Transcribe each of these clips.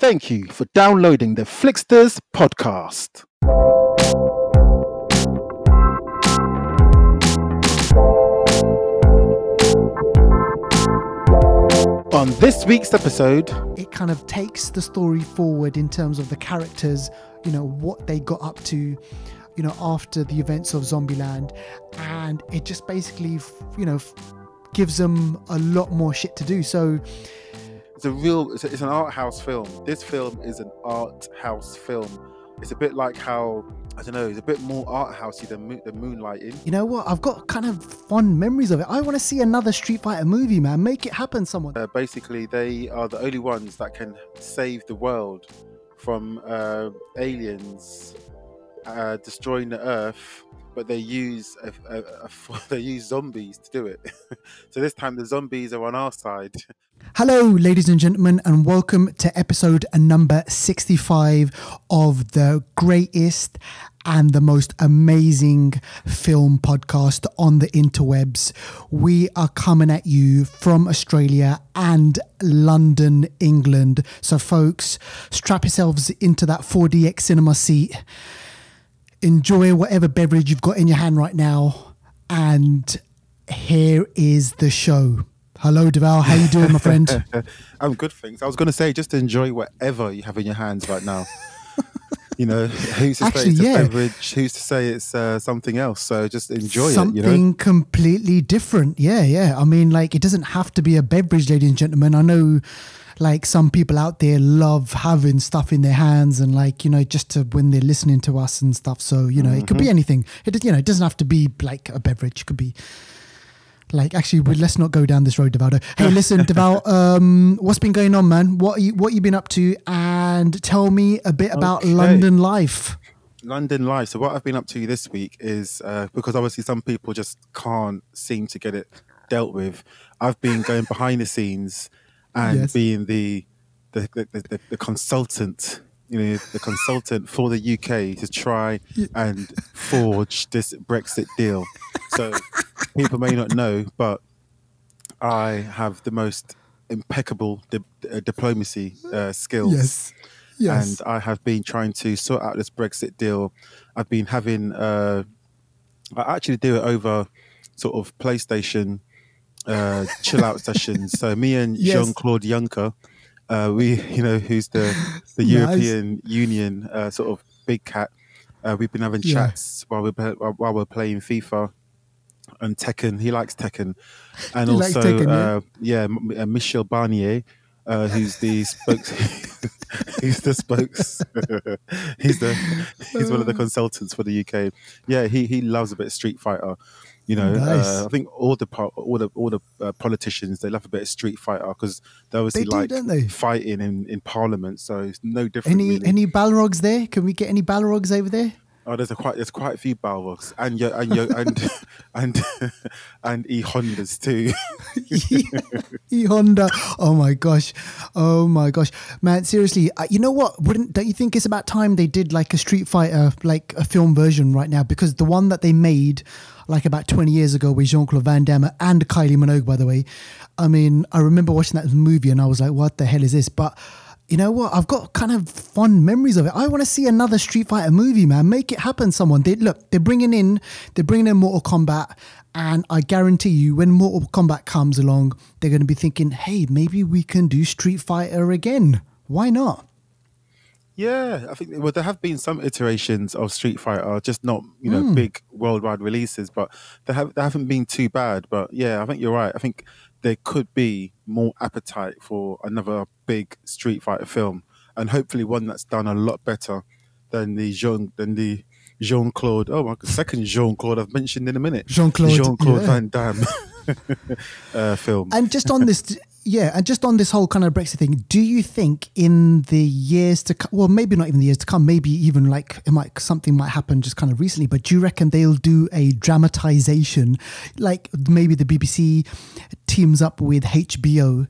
Thank you for downloading the Flixters podcast. On this week's episode, it kind of takes the story forward in terms of the characters, you know, what they got up to, you know, after the events of Zombieland, and it just basically, you know, gives them a lot more shit to do. So it's a real, it's, a, it's an art house film. This film is an art house film. It's a bit like how I don't know. It's a bit more art housey than, mo- than Moonlighting. You know what? I've got kind of fond memories of it. I want to see another Street Fighter movie, man. Make it happen, someone. Uh, basically, they are the only ones that can save the world from uh, aliens uh, destroying the Earth, but they use a, a, a, they use zombies to do it. so this time the zombies are on our side. Hello, ladies and gentlemen, and welcome to episode number 65 of the greatest and the most amazing film podcast on the interwebs. We are coming at you from Australia and London, England. So, folks, strap yourselves into that 4DX cinema seat. Enjoy whatever beverage you've got in your hand right now. And here is the show. Hello, Deval. How you doing, my friend? I'm good, thanks. I was going to say, just enjoy whatever you have in your hands right now. you know, who's to Actually, say it's yeah. a beverage? Who's to say it's uh, something else? So just enjoy something it. Something you know? completely different. Yeah, yeah. I mean, like, it doesn't have to be a beverage, ladies and gentlemen. I know like some people out there love having stuff in their hands and like you know just to when they're listening to us and stuff so you know mm-hmm. it could be mm-hmm. anything it you know it doesn't have to be like a beverage it could be like, actually, let's not go down this road, Devaldo. Hey, listen, Deval, um, what's been going on, man? What you what you been up to? And tell me a bit about okay. London life. London life. So what I've been up to this week is uh, because obviously some people just can't seem to get it dealt with. I've been going behind the scenes and yes. being the the, the, the, the consultant you know, the consultant for the UK to try and forge this Brexit deal. So people may not know, but I have the most impeccable di- uh, diplomacy uh, skills. Yes. Yes. And I have been trying to sort out this Brexit deal. I've been having, uh, I actually do it over sort of PlayStation uh, chill out sessions. So me and yes. Jean Claude Juncker, uh, we, you know, who's the the nice. European Union uh, sort of big cat. Uh, we've been having chats yeah. while we're while we're playing FIFA and Tekken. He likes Tekken, and he also Tekken, yeah, uh, yeah uh, Michel Barnier, uh, who's the spokes. he's the spokes. he's the he's one of the consultants for the UK. Yeah, he he loves a bit of Street Fighter. You know, nice. uh, I think all the all the all the uh, politicians they love a bit of Street Fighter because they obviously they do, like they? fighting in, in Parliament, so it's no different. Any really. any Balrogs there? Can we get any Balrogs over there? Oh, there's a quite there's quite a few Balrogs and and and and and e Hondas too. e Honda. Oh my gosh, oh my gosh, man! Seriously, uh, you know what? Wouldn't don't you think it's about time they did like a Street Fighter like a film version right now? Because the one that they made like about 20 years ago with Jean Claude Van Damme and Kylie Minogue, by the way. I mean, I remember watching that movie and I was like, what the hell is this? But you know what? I've got kind of fond memories of it. I want to see another Street Fighter movie, man. Make it happen, someone. They look, they're bringing in, they're bringing in Mortal Kombat, and I guarantee you, when Mortal Kombat comes along, they're going to be thinking, hey, maybe we can do Street Fighter again. Why not? Yeah, I think well, there have been some iterations of Street Fighter, just not you know mm. big worldwide releases, but they have they haven't been too bad. But yeah, I think you're right. I think there could be more appetite for another big Street Fighter film, and hopefully one that's done a lot better than the Jean than the Jean Claude. Oh my second Jean Claude I've mentioned in a minute. Jean Claude Jean Claude yeah. Van Damme uh, film. And just on this, yeah, and just on this whole kind of Brexit thing, do you think in the years to come, well, maybe not even the years to come, maybe even like it might something might happen just kind of recently, but do you reckon they'll do a dramatization, like maybe the BBC teams up with HBO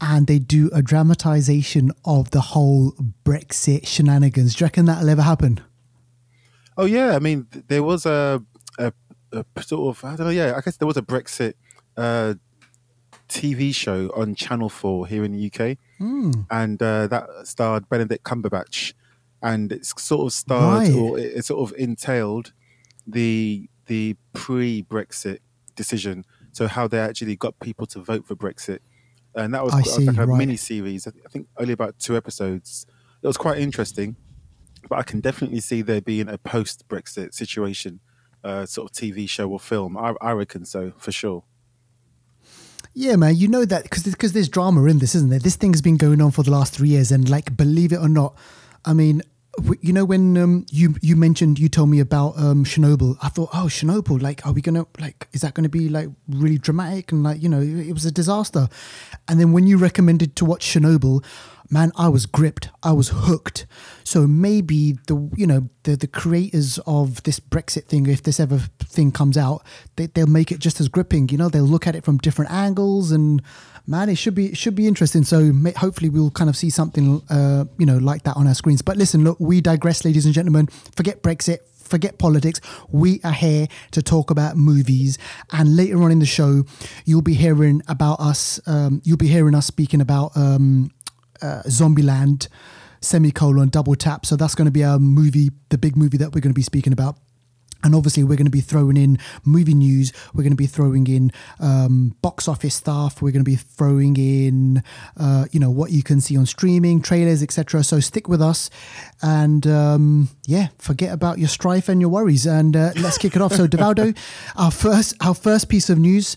and they do a dramatization of the whole Brexit shenanigans? Do you reckon that'll ever happen? Oh yeah, I mean, there was a, a, a sort of I don't know, yeah, I guess there was a Brexit. Uh, TV show on Channel Four here in the UK, Mm. and uh, that starred Benedict Cumberbatch, and it's sort of starred Right. or it, it sort of entailed the the pre-Brexit decision. So how they actually got people to vote for Brexit, and that was I see, like a right. mini series. I I think only about two episodes. It was quite interesting, but I can definitely see there being a post-Brexit situation, uh, sort of TV show or film. I, I reckon so for sure. Yeah, man, you know that because because there's drama in this, isn't there? This thing's been going on for the last three years, and like, believe it or not, I mean, you know, when um, you you mentioned you told me about um, Chernobyl, I thought, oh, Chernobyl, like, are we gonna like, is that gonna be like really dramatic and like, you know, it was a disaster, and then when you recommended to watch Chernobyl. Man, I was gripped. I was hooked. So maybe the you know the the creators of this Brexit thing, if this ever thing comes out, they, they'll make it just as gripping. You know, they'll look at it from different angles, and man, it should be it should be interesting. So may, hopefully we'll kind of see something uh, you know like that on our screens. But listen, look, we digress, ladies and gentlemen. Forget Brexit. Forget politics. We are here to talk about movies, and later on in the show, you'll be hearing about us. Um, you'll be hearing us speaking about um, uh, Zombieland, semicolon double tap. So that's going to be our movie, the big movie that we're going to be speaking about. And obviously, we're going to be throwing in movie news. We're going to be throwing in um, box office stuff. We're going to be throwing in, uh, you know, what you can see on streaming, trailers, etc. So stick with us, and um, yeah, forget about your strife and your worries, and uh, let's kick it off. So, Devaldo, our first, our first piece of news.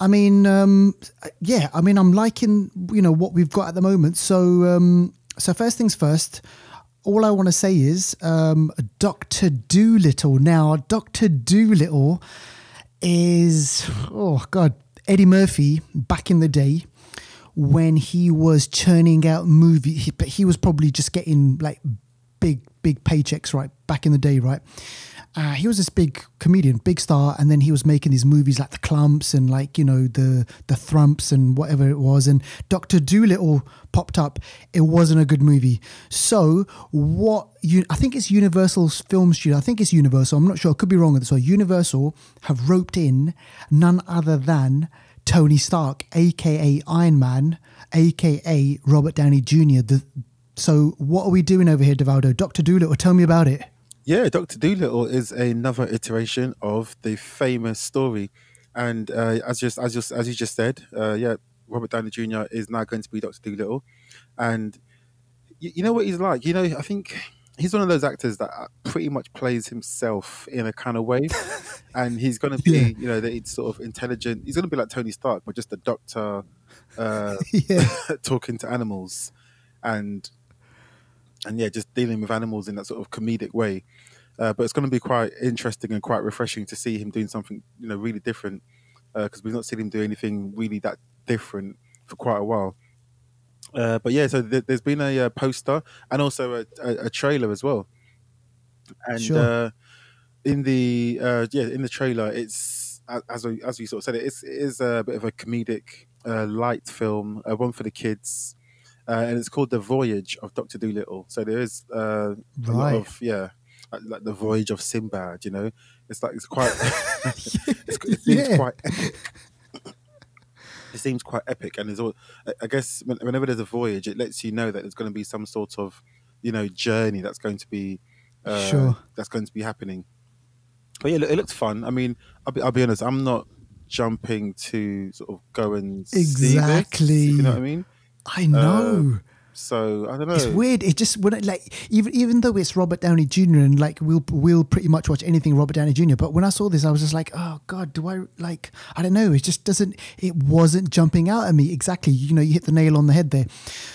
I mean, um, yeah, I mean, I'm liking you know what we've got at the moment. So, um, so first things first. All I want to say is um, Doctor Dolittle. Now, Doctor Dolittle is oh god, Eddie Murphy back in the day when he was churning out movies, but he was probably just getting like big, big paychecks, right? Back in the day, right? Uh, he was this big comedian, big star, and then he was making these movies like the Klumps and like you know the the Thrumps and whatever it was. And Doctor Dolittle popped up. It wasn't a good movie. So what you? I think it's Universal's film studio. I think it's Universal. I'm not sure. I could be wrong with this. So Universal have roped in none other than Tony Stark, aka Iron Man, aka Robert Downey Jr. The, so what are we doing over here, Devaldo? Doctor Dolittle, tell me about it. Yeah, Doctor Dolittle is another iteration of the famous story, and uh, as just as just as you just said, uh, yeah, Robert Downey Jr. is now going to be Doctor Dolittle, and you, you know what he's like. You know, I think he's one of those actors that uh, pretty much plays himself in a kind of way, and he's going to be, Yeah. you know, that he's sort of intelligent. He's going to be like Tony Stark, but just a doctor uh, yeah. talking to animals, and and yeah, just dealing with animals in that sort of comedic way. Uh, but it's going to be quite interesting and quite refreshing to see him doing something, you know, really different because we've not seen him do anything really that different for quite a while. Uh, but yeah, so th- there's been a, uh poster and also a, a, a trailer as well. And Sure. uh, in the uh, yeah, in the trailer, it's as we, as we sort of said, it is, it is a bit of a comedic uh, light film, uh, one for the kids, uh, and it's called The Voyage of Doctor Dolittle. So there is uh, a lot of yeah, like, like the Voyage of Sinbad. You know, it's like it's quite it's, it seems Yeah. quite epic. It seems quite epic, and there's all. I- guess whenever there's a voyage, it lets you know that there's going to be some sort of, you know, journey that's going to be, uh, Sure. that's going to be happening. But yeah, look, it looks fun. I mean, I'll be, I'll be honest, I'm not jumping to sort of go and this, Exactly. you know what I mean? I know. So I don't know. it's weird. It just when it, like even even though it's Robert Downey Jr. and like we'll we'll pretty much watch anything Robert Downey Jr. But when I saw this, I was just like, oh god, do I like? I don't know. It just doesn't. It wasn't jumping out at me exactly. You know, you hit the nail on the head there.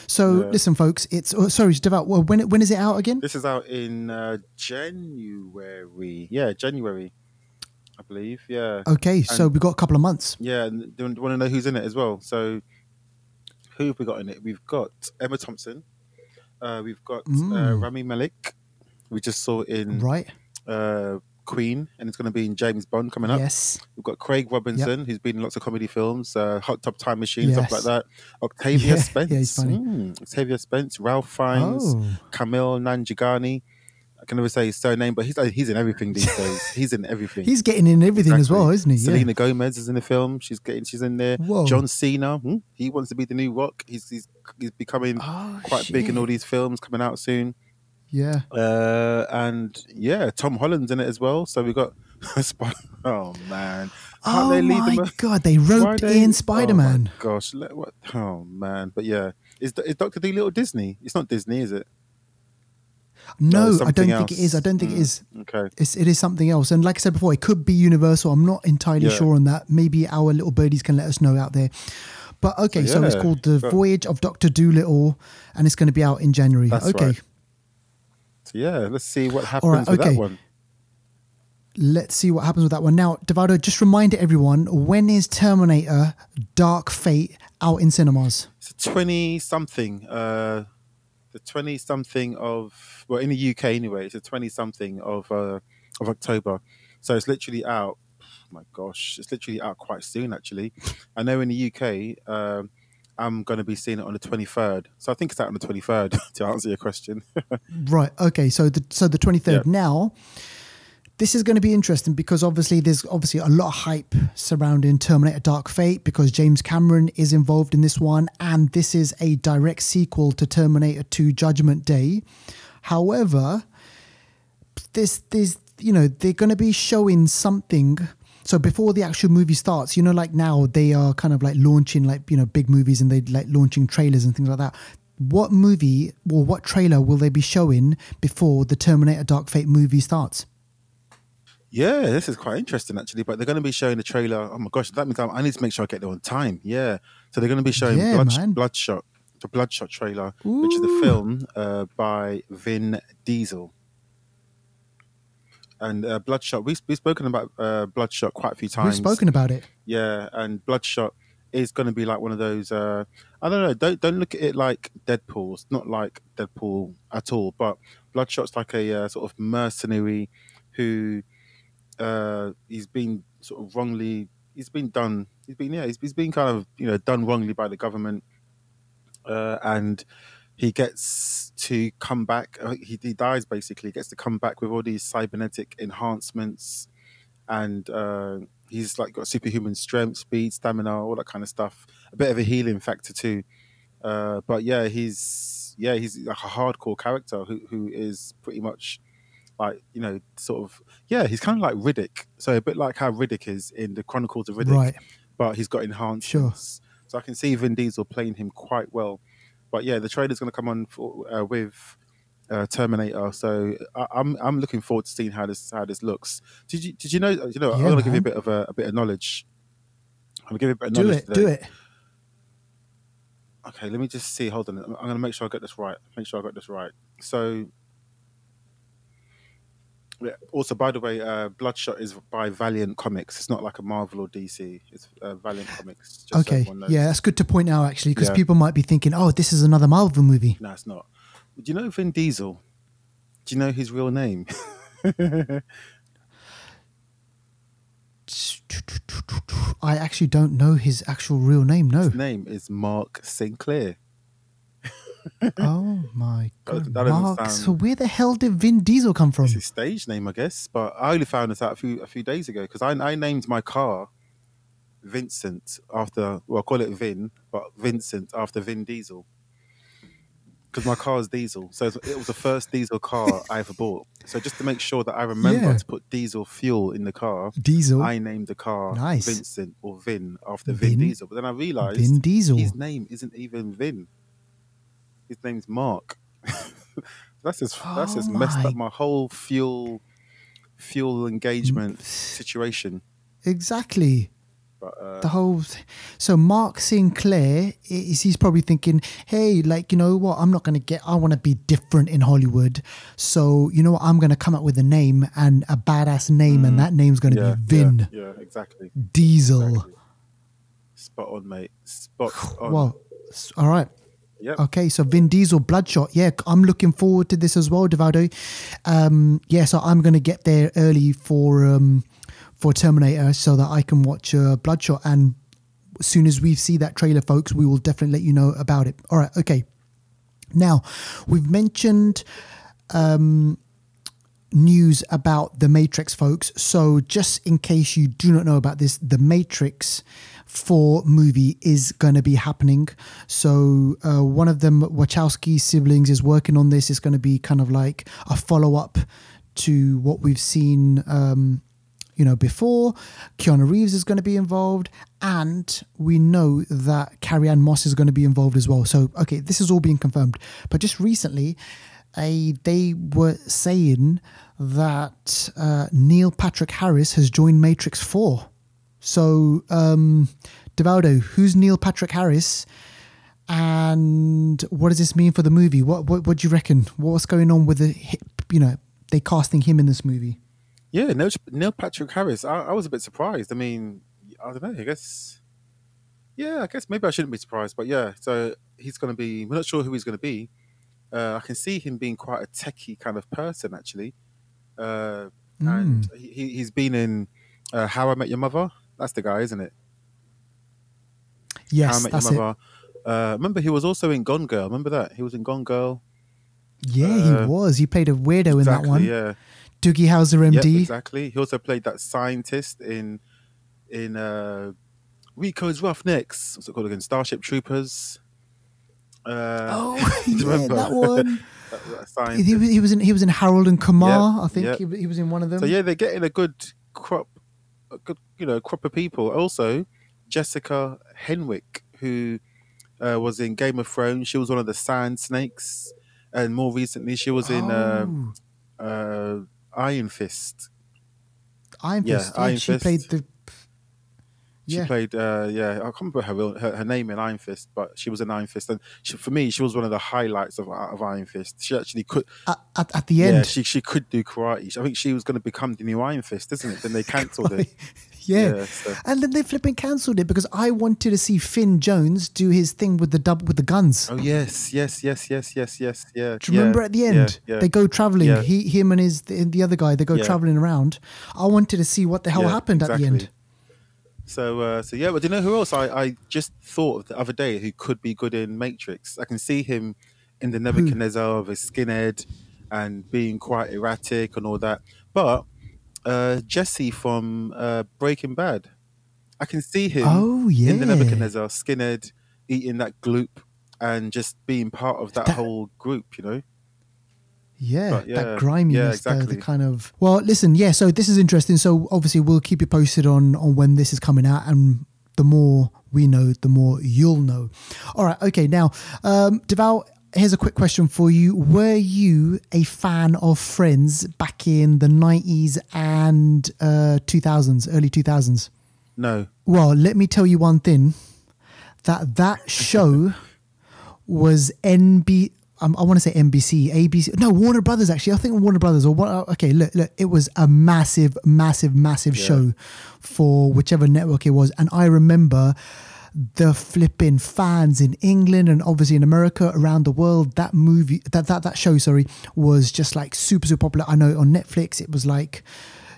So Yeah. listen, folks. It's oh, sorry, Devout. Well, when when is it out again? This is out in uh, January. Yeah, January, I believe. Yeah. Okay, so we've got a couple of months. Yeah, and do you want to know who's in it as well? So, who have we got in it? We've got Emma Thompson. Uh, we've got uh, Mm. Rami Malek. We just saw in Right. uh, Queen, and it's going to be in James Bond coming up. Yes. We've got Craig Robinson, who's been in lots of comedy films, uh, Hot Tub Time Machine, stuff like that. Octavia Yeah, Spence. yeah, he's funny. Mm, Octavia Spence, Ralph Fiennes, Oh, Kumail Nanjigani. I can never say his surname, but he's he's in everything these days. He's in everything. He's getting in everything as well, isn't he? Selena Yeah. Gomez is in the film. She's getting she's in there. Whoa. John Cena, hmm, he wants to be the new Rock. He's he's he's becoming Oh, quite big in all these films coming out soon. Yeah. Uh, and yeah, Tom Holland's in it as well. So we got Oh man, Can't oh they my them god, they roped they- in Spider Man. Oh gosh, what? Oh man, but yeah, is is Doctor Dolittle Disney? It's not Disney, is it? No, I don't something think it is. I don't think it Mm. is. Okay. It's, it is something else. And like I said before, it could be Universal. I'm not entirely Yeah. sure on that. Maybe our little birdies can let us know out there. But okay, so, it's called The Voyage of Doctor Dolittle, and it's going to be out in January. That's okay, right. So yeah, let's see what happens right, with okay. that one. let's see what happens with that one. Now, Devado, just remind everyone when is Terminator Dark Fate out in cinemas? It's a twenty something. Uh, the twenty something of well in the UK anyway. It's a twenty something of uh, of October. So it's literally out. oh my gosh, it's literally out quite soon. Actually, I know in the UK. Um, I'm going to be seeing it on the 23rd. So I think it's out on the 23rd to answer your question. Right. Okay. So the so the twenty third. Yeah. Now, this is going to be interesting because obviously there's obviously a lot of hype surrounding Terminator Dark Fate because James Cameron is involved in this one, and this is a direct sequel to Terminator Two Judgment Day. However, this this you know they're going to be showing something. So before the actual movie starts, you know, like now they are kind of like launching like you know big movies and they like launching trailers and things like that. What movie or what trailer will they be showing before the Terminator Dark Fate movie starts? Yeah, this is quite interesting actually. But they're going to be showing the trailer. Oh my gosh, that means I I need to make sure I get there on time. Yeah, so they're going to be showing Yeah, Blood. Bloodshot, the Bloodshot trailer, which is the Ooh. film uh, by Vin Diesel. And uh, Bloodshot, we, we've spoken about uh, Bloodshot quite a few times. We've spoken about it. Yeah, and Bloodshot is going to be like one of those. Uh, I don't know. Don't don't look at it like Deadpool. It's not like Deadpool at all. But Bloodshot's like a uh, sort of mercenary who uh, he's been sort of wrongly. He's been done. He's been yeah. He's, he's been kind of you know done wrongly by the government, uh, and he gets to come back. uh, He, he dies basically. He gets to come back with all these cybernetic enhancements, and uh, he's like got superhuman strength, speed, stamina, all that kind of stuff. A bit of a healing factor too. Uh, but yeah, he's yeah he's like a hardcore character who who is pretty much like you know sort of yeah he's kind of like Riddick. So a bit like how Riddick is in the Chronicles of Riddick, Right. but he's got enhancements. So I can see Vin Diesel playing him quite well. But yeah, the trailer's going to come on for, uh, with uh, Terminator. So I, I'm I'm looking forward to seeing how this how this looks. Did you did you know you know I'm going to give you a bit of a, a bit of knowledge. I'm going to give you a bit of Do knowledge it. today. Do it. Okay, let me just see. Hold on. I'm going to make sure I get this right. Make sure I got this right. So, yeah, also, by the way, uh, Bloodshot is by Valiant Comics. It's not like a Marvel or DC. It's uh, Valiant Comics. Just so Okay. everyone. Yeah, that's good to point out actually because Yeah. people might be thinking, "Oh, this is another Marvel movie." No, it's not. Do you know Vin Diesel? Do you know his real name? I actually don't know his actual real name. No. his name is Mark Sinclair. oh my god, Mark! So where the hell did Vin Diesel come from? It's his stage name, I guess. But I only found this out a few a few days ago because I, I named my car Vincent after well, I call it Vin, but Vincent after Vin Diesel. Because my car is diesel, so it was the first diesel car I ever bought. So just to make sure that I remember Yeah. to put diesel fuel in the car, Diesel. I named the car Nice. Vincent or Vin after Vin, Vin- Diesel. But then I realised Vin Diesel. his name isn't even Vin. His name's Mark. that's just that's just Oh messed up my whole fuel fuel engagement situation. Exactly. But uh, The whole. Th- so Mark Sinclair is he's probably thinking, "Hey, like you know what? I'm not gonna get. I want to be different in Hollywood. So you know what? I'm gonna come up with a name and a badass name, and that name's gonna Mm. yeah, be Vin Yeah, yeah, exactly. Diesel. exactly. Spot on, mate. Spot on. Well, all right. Yep. Okay, so Vin Diesel, Bloodshot. Yeah, I'm looking forward to this as well, Devado. Um, yeah, so I'm going to get there early for um, for Terminator so that I can watch uh, Bloodshot. And as soon as we see that trailer, folks, we will definitely let you know about it. All right, okay. Now, we've mentioned um, news about The Matrix, folks. So, just in case you do not know about this, The Matrix 4 movie is going to be happening. So, uh, one of them, Wachowski siblings, is working on this. It's going to be kind of like a follow up to what we've seen. Um, you know, before Keanu Reeves is going to be involved, and we know that Carrie Ann Moss is going to be involved as well. So, okay, this is all being confirmed. But just recently, a, they were saying that uh, Neil Patrick Harris has joined Matrix 4. So, um, Devaldo, who's Neil Patrick Harris? And what does this mean for the movie? What, what what do you reckon? What's going on with the you know they casting him in this movie? Yeah, Neil, Neil Patrick Harris. I, I was a bit surprised. I mean, I don't know. I guess, yeah, I guess maybe I shouldn't be surprised. But yeah, so he's going to be. We're not sure who he's going to be. Uh, I can see him being quite a techie kind of person, actually. Uh, And he, he's been in uh, How I Met Your Mother. That's the guy, isn't it? How I Yes, Met that's Your it. Mother. Uh, remember, he was also in Gone Girl. Remember that? He was in Gone Girl. Yeah, Uh, he was. He played a weirdo in that one. Yeah. Doogie Howser, Yep, MD. exactly. He also played that scientist in in uh, Rico's Roughnecks. What's it called again? Starship Troopers. Uh, Oh, yeah, remember? that one. that- he, he was- he was in he was in Harold and Kumar. I think he, he was in one of them. So yeah, they're getting a good crop, a good you know crop of people. Also, Jessica Henwick, who uh, was in Game of Thrones, she was one of the Sand Snakes, and more recently she was in uh, Oh, uh, Iron Fist. Iron yeah, Fist. Yeah, Iron she Fist. played the. She Yeah. played, uh, yeah, I can't remember her, real, her her name in Iron Fist, but she was in Iron Fist, and she, for me, she was one of the highlights of of Iron Fist. She actually could, At, at, at the yeah, end. she she could do karate. I think she was going to become the new Iron Fist, isn't it? Then they cancelled it. yeah. so- And then they flipping cancelled it because I wanted to see Finn Jones do his thing with the dub with the guns. Oh yes, yes, yes, yes, yes, yes, yeah. Do you remember at the end Yeah, they go traveling? Yeah. He, him, and his the, the other guy they go Yeah. traveling around. I wanted to see what the hell yeah, happened at the end. So, uh, so yeah, but do you know who else I, I just thought of the other day who could be good in Matrix? I can see him in the Nebuchadnezzar of a skinhead and being quite erratic and all that. But uh, Jesse from uh, Breaking Bad, I can see him Oh yeah, in the Nebuchadnezzar skinhead eating that gloop and just being part of that, That- whole group, you know? Yeah, yeah, that griminess, yeah, the, the kind of. Well, listen, yeah. So this is interesting. So obviously, we'll keep you posted on on when this is coming out, and the more we know, the more you'll know. All right, okay. Now, um, Deval, here's a quick question for you: Were you a fan of Friends back in the '90s and uh, 2000s, early 2000s? No. Well, let me tell you one thing: that that show was NB. Um, I want to say NBC, ABC. No, Warner Brothers. Actually, I think Warner Brothers. Or what? Okay, look, look. It was a massive, massive, massive Yeah. show for whichever network it was, and I remember the flipping fans in England and obviously in America around the world. That movie, that that that show, sorry, was just like super, super popular. I know on Netflix, it was like,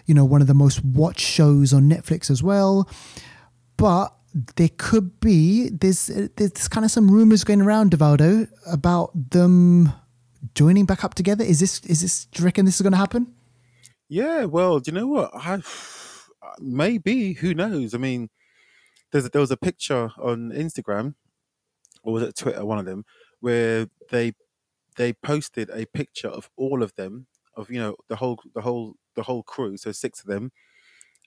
you know, one of the most watched shows on Netflix as well but there could be there's there's kind of some rumors going around Devaldo about them joining back up together. Is this is this? Do you reckon this is going to happen? Yeah, well, do you know what? I, maybe who knows? I mean, there's there was a picture on Instagram, or was it Twitter? One of them where they they posted a picture of all of them of you know the whole the whole the whole crew, so six of them,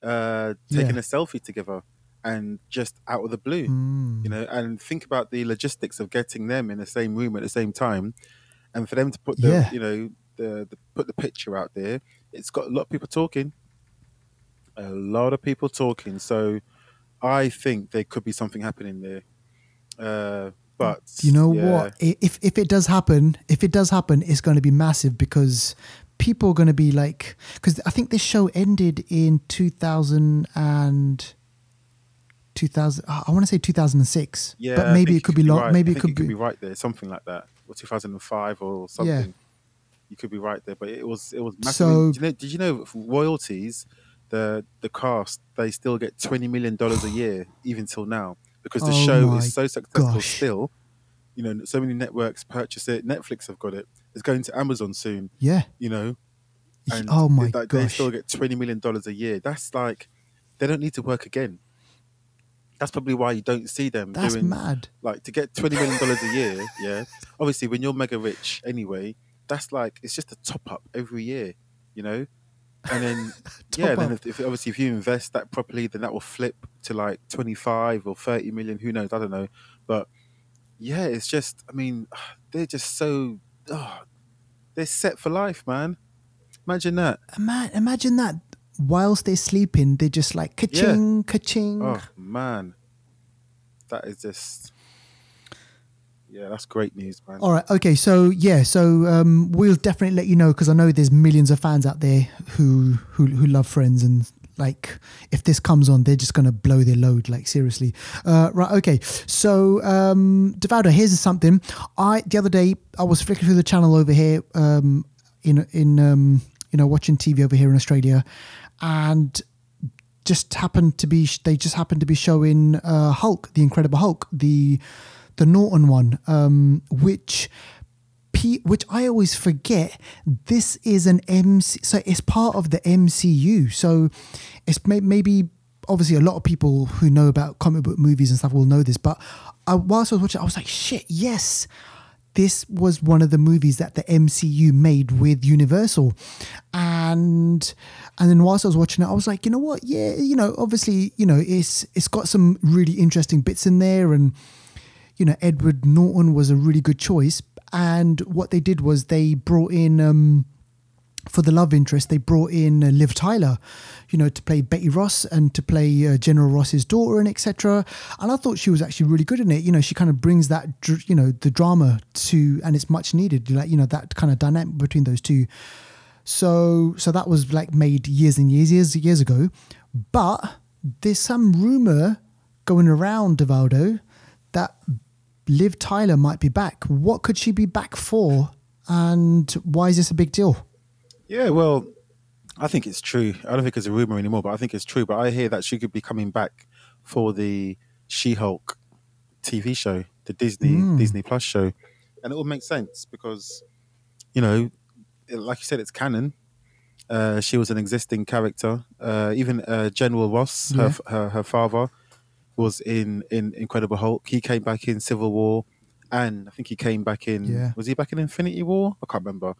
uh, taking Yeah. a selfie together, and just out of the blue, Mm. you know. And think about the logistics of getting them in the same room at the same time, and for them to put the Yeah. you know the, the put the picture out there, it's got a lot of people talking a lot of people talking. So I think there could be something happening there. Uh, but You know yeah, what? If if it does happen, if it does happen, it's going to be massive because people are going to be like, because I think this show ended in two thousand and. 2000 uh, I want to say 2006 Yeah, but maybe it could be long right. maybe it could you could be, be right there, something like that, or 2005 or something. yeah. You could be right there, but it was it was massive. So- did, you know, did you know royalties? The the cast they still get 20 million dollars a year even till now because the Oh show is so successful gosh. still. You know, so many networks purchase it. Netflix have got it. It's going to Amazon soon. yeah you know and oh my they, they still get twenty million dollars a year. That's like they don't need to work again. That's probably why you don't see them That's doing mad. like to get twenty million dollars a year. Yeah, obviously when you're mega rich anyway, that's like it's just a top up every year, you know. And then yeah, then if, if obviously if you invest that properly, then that will flip to like twenty five or thirty million. Who knows? I don't know, but yeah, it's just I mean they're just so oh, they're set for life, man. Imagine that. Imagine that. Whilst they're sleeping, they're just like ka-ching, ka-ching. Oh man, that is just yeah, that's great news, man. All right. Okay. So yeah. So um, we'll definitely let you know because I know there's millions of fans out there who who who love Friends and like if this comes on, they're just gonna blow their load. Like seriously. Uh, right. Okay. So um, here's something. I the other day I was flicking through the channel over here. Um, in in um, you know watching TV over here in Australia, and just happened to be they just happened to be showing uh, Hulk, the Incredible Hulk, the the Norton one, um, which P, which I always forget. This is an MC, so it's part of the MCU. So it's may, maybe obviously a lot of people who know about comic book movies and stuff will know this. But I, whilst I was watching, I was like, shit, yes. This was one of the movies that the MCU made with Universal, and and then whilst I was watching it, I was like, you know what? Yeah, you know, obviously, you know, it's it's got some really interesting bits in there, and you know, Edward Norton was a really good choice. And what they did was they brought in, um, for the love interest, they brought in uh, Liv Tyler, you know, to play Betty Ross and to play uh, General Ross's daughter and etc. And I thought she was actually really good in it. You know, she kind of brings that, you know, the drama to, and it's much needed. Like, you know, that kind of dynamic between those two. So, so that was like made years and years, years, years ago. But there's some rumor going around, Devaldo, that Liv Tyler might be back. What could she be back for? And why is this a big deal? Yeah, well, I think it's true. I don't think it's a rumor anymore, but I think it's true. But I hear that she could be coming back for the She-Hulk TV show, the Disney Mm. Disney Plus show, and it will make sense because, you know, like you said, it's canon. Uh, she was an existing character. Uh, even uh, General Ross, her, Yeah. her her father, was in in Incredible Hulk. He came back in Civil War, and I think he came back in. Yeah. Was he back in Infinity War? I can't remember.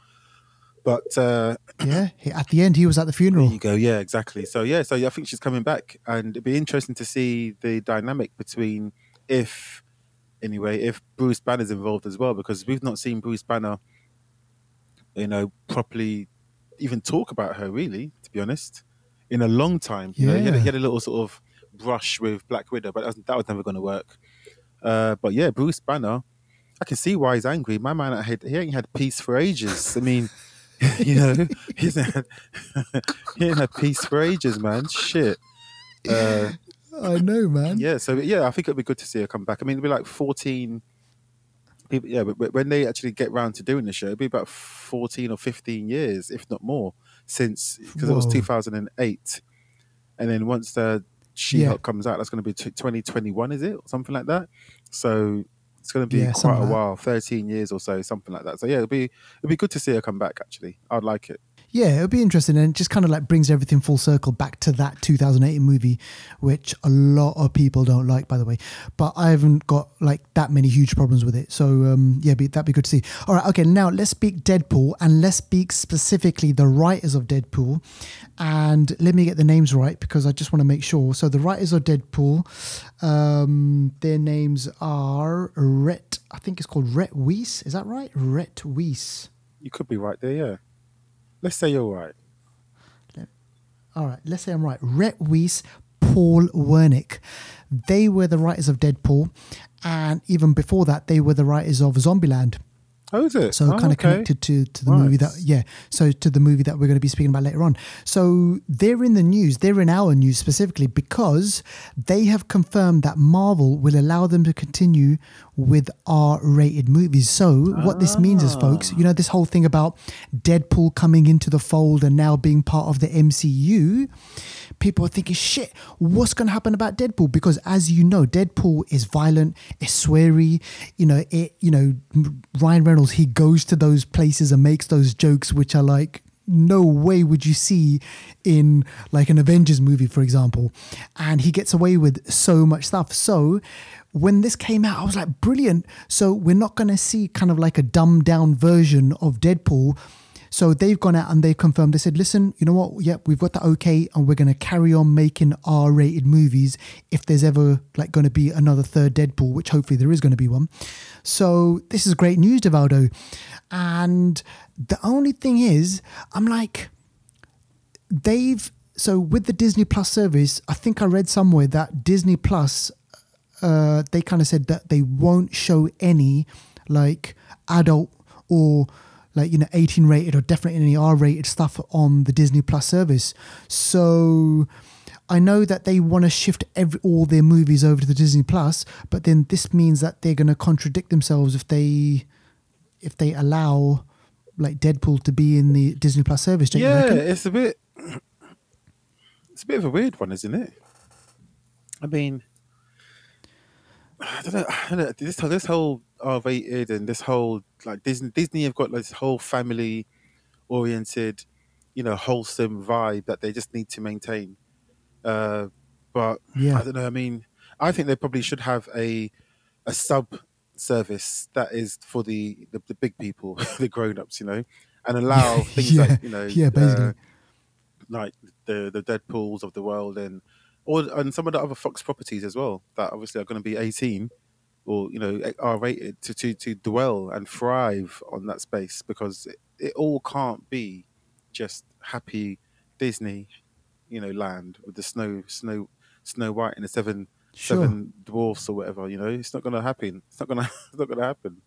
But uh, Yeah, he- at the end he was at the there funeral. you go. Yeah, exactly. So yeah, so I think she's coming back, and it'd be interesting to see the dynamic between if, anyway, if Bruce Banner's involved as well, because we've not seen Bruce Banner, you know, properly even talk about her really, to be honest, in a long time. You know, he had, a- he had a little sort of brush with Black Widow, but that was, that was never going to work. Uh, but yeah, Bruce Banner, I can see why he's angry. My man, had, he ain't had peace for ages. I mean, you know, he hasn't had, he ain't had peace for ages, man. Shit. Uh, I know, man. yeah, so yeah, I think it'd be good to see her come back. I mean, it'd be like fourteen people. Yeah, but when they actually get round to doing the show, it'd be about fourteen or fifteen years, if not more, since because it was two thousand and eight, and then once the She Hulk Yeah. comes out, that's going to be twenty twenty one, is it, or something like that? So it's going to be Yeah, quite a while, thirteen years or so, something like that. So yeah, it'd be it'd be good to see her come back. Actually, I'd like it. Yeah, it'll be interesting and it just kind of like brings everything full circle back to that 2008 movie, which a lot of people don't like, by the way. But I haven't got like that many huge problems with it. So um, yeah, be, that'd be good to see. All right, okay, now let's speak Deadpool and let's speak specifically the writers of Deadpool. And let me get the names right because I just want to make sure. So the writers of Deadpool, um, their names are Rhett, I think it's called Rhett Weiss. Is that right? Rhett Weiss. You could be right there, yeah. Let's say you're right. All right, let's say I'm right. Rhett Weiss, Paul Wernick. They were the writers of Deadpool. And even before that, they were the writers of Zombieland. Oh, is it? So Oh, kind of okay. connected to, to the movie that yeah. So to the movie that we're going to be speaking about later on. So they're in the news. They're in our news specifically because they have confirmed that Marvel will allow them to continue with R-rated movies. So what this means is, folks, you know this whole thing about Deadpool coming into the fold and now being part of the MCU. People are thinking, shit, what's going to happen about Deadpool? Because as you know, Deadpool is violent, it's sweary. You know, it. You know, Ryan Reynolds he goes to those places and makes those jokes, which are like no way would you see in like an Avengers movie, for example. And he gets away with so much stuff. So when this came out, I was like, brilliant. So we're not going to see kind of like a dumbed down version of Deadpool. So they've gone out and they confirmed. They said, "Listen, you know what? Yep, we've got the okay, and we're going to carry on making R-rated movies if there's ever like going to be another third Deadpool, which hopefully there is going to be one." So this is great news, Devaldo. And the only thing is, I'm like, they've so with the Disney Plus service, I think I read somewhere that Disney Plus, uh, they kind of said that they won't show any like adult or like you know 18 rated or definitely any R rated stuff on the Disney Plus service. So I know that they want to shift every all their movies over to the Disney Plus, but then this means that they're going to contradict themselves if they if they allow like Deadpool to be in the Disney Plus service. Don't you yeah, reckon? it's a bit. It's a bit of a weird one, isn't it? I mean, I don't know. I don't know. This this whole R-rated and this whole like Disney Disney have got like this whole family oriented, you know, wholesome vibe that they just need to maintain. Uh, but Yeah. I don't know. I mean, I think they probably should have a a sub service that is for the the, the big people, the grown ups, you know, and allow things Yeah. like you know, Yeah, basically. uh, like the the Deadpool's of the world and or and some of the other Fox properties as well that obviously are going to be eighteen or you know are rated to to to dwell and thrive on that space because it, it all can't be just happy Disney, you know, land with the snow snow Snow White and the seven Sure. seven dwarfs or whatever. You know, it's not going to happen. It's not going to. It's not going to happen.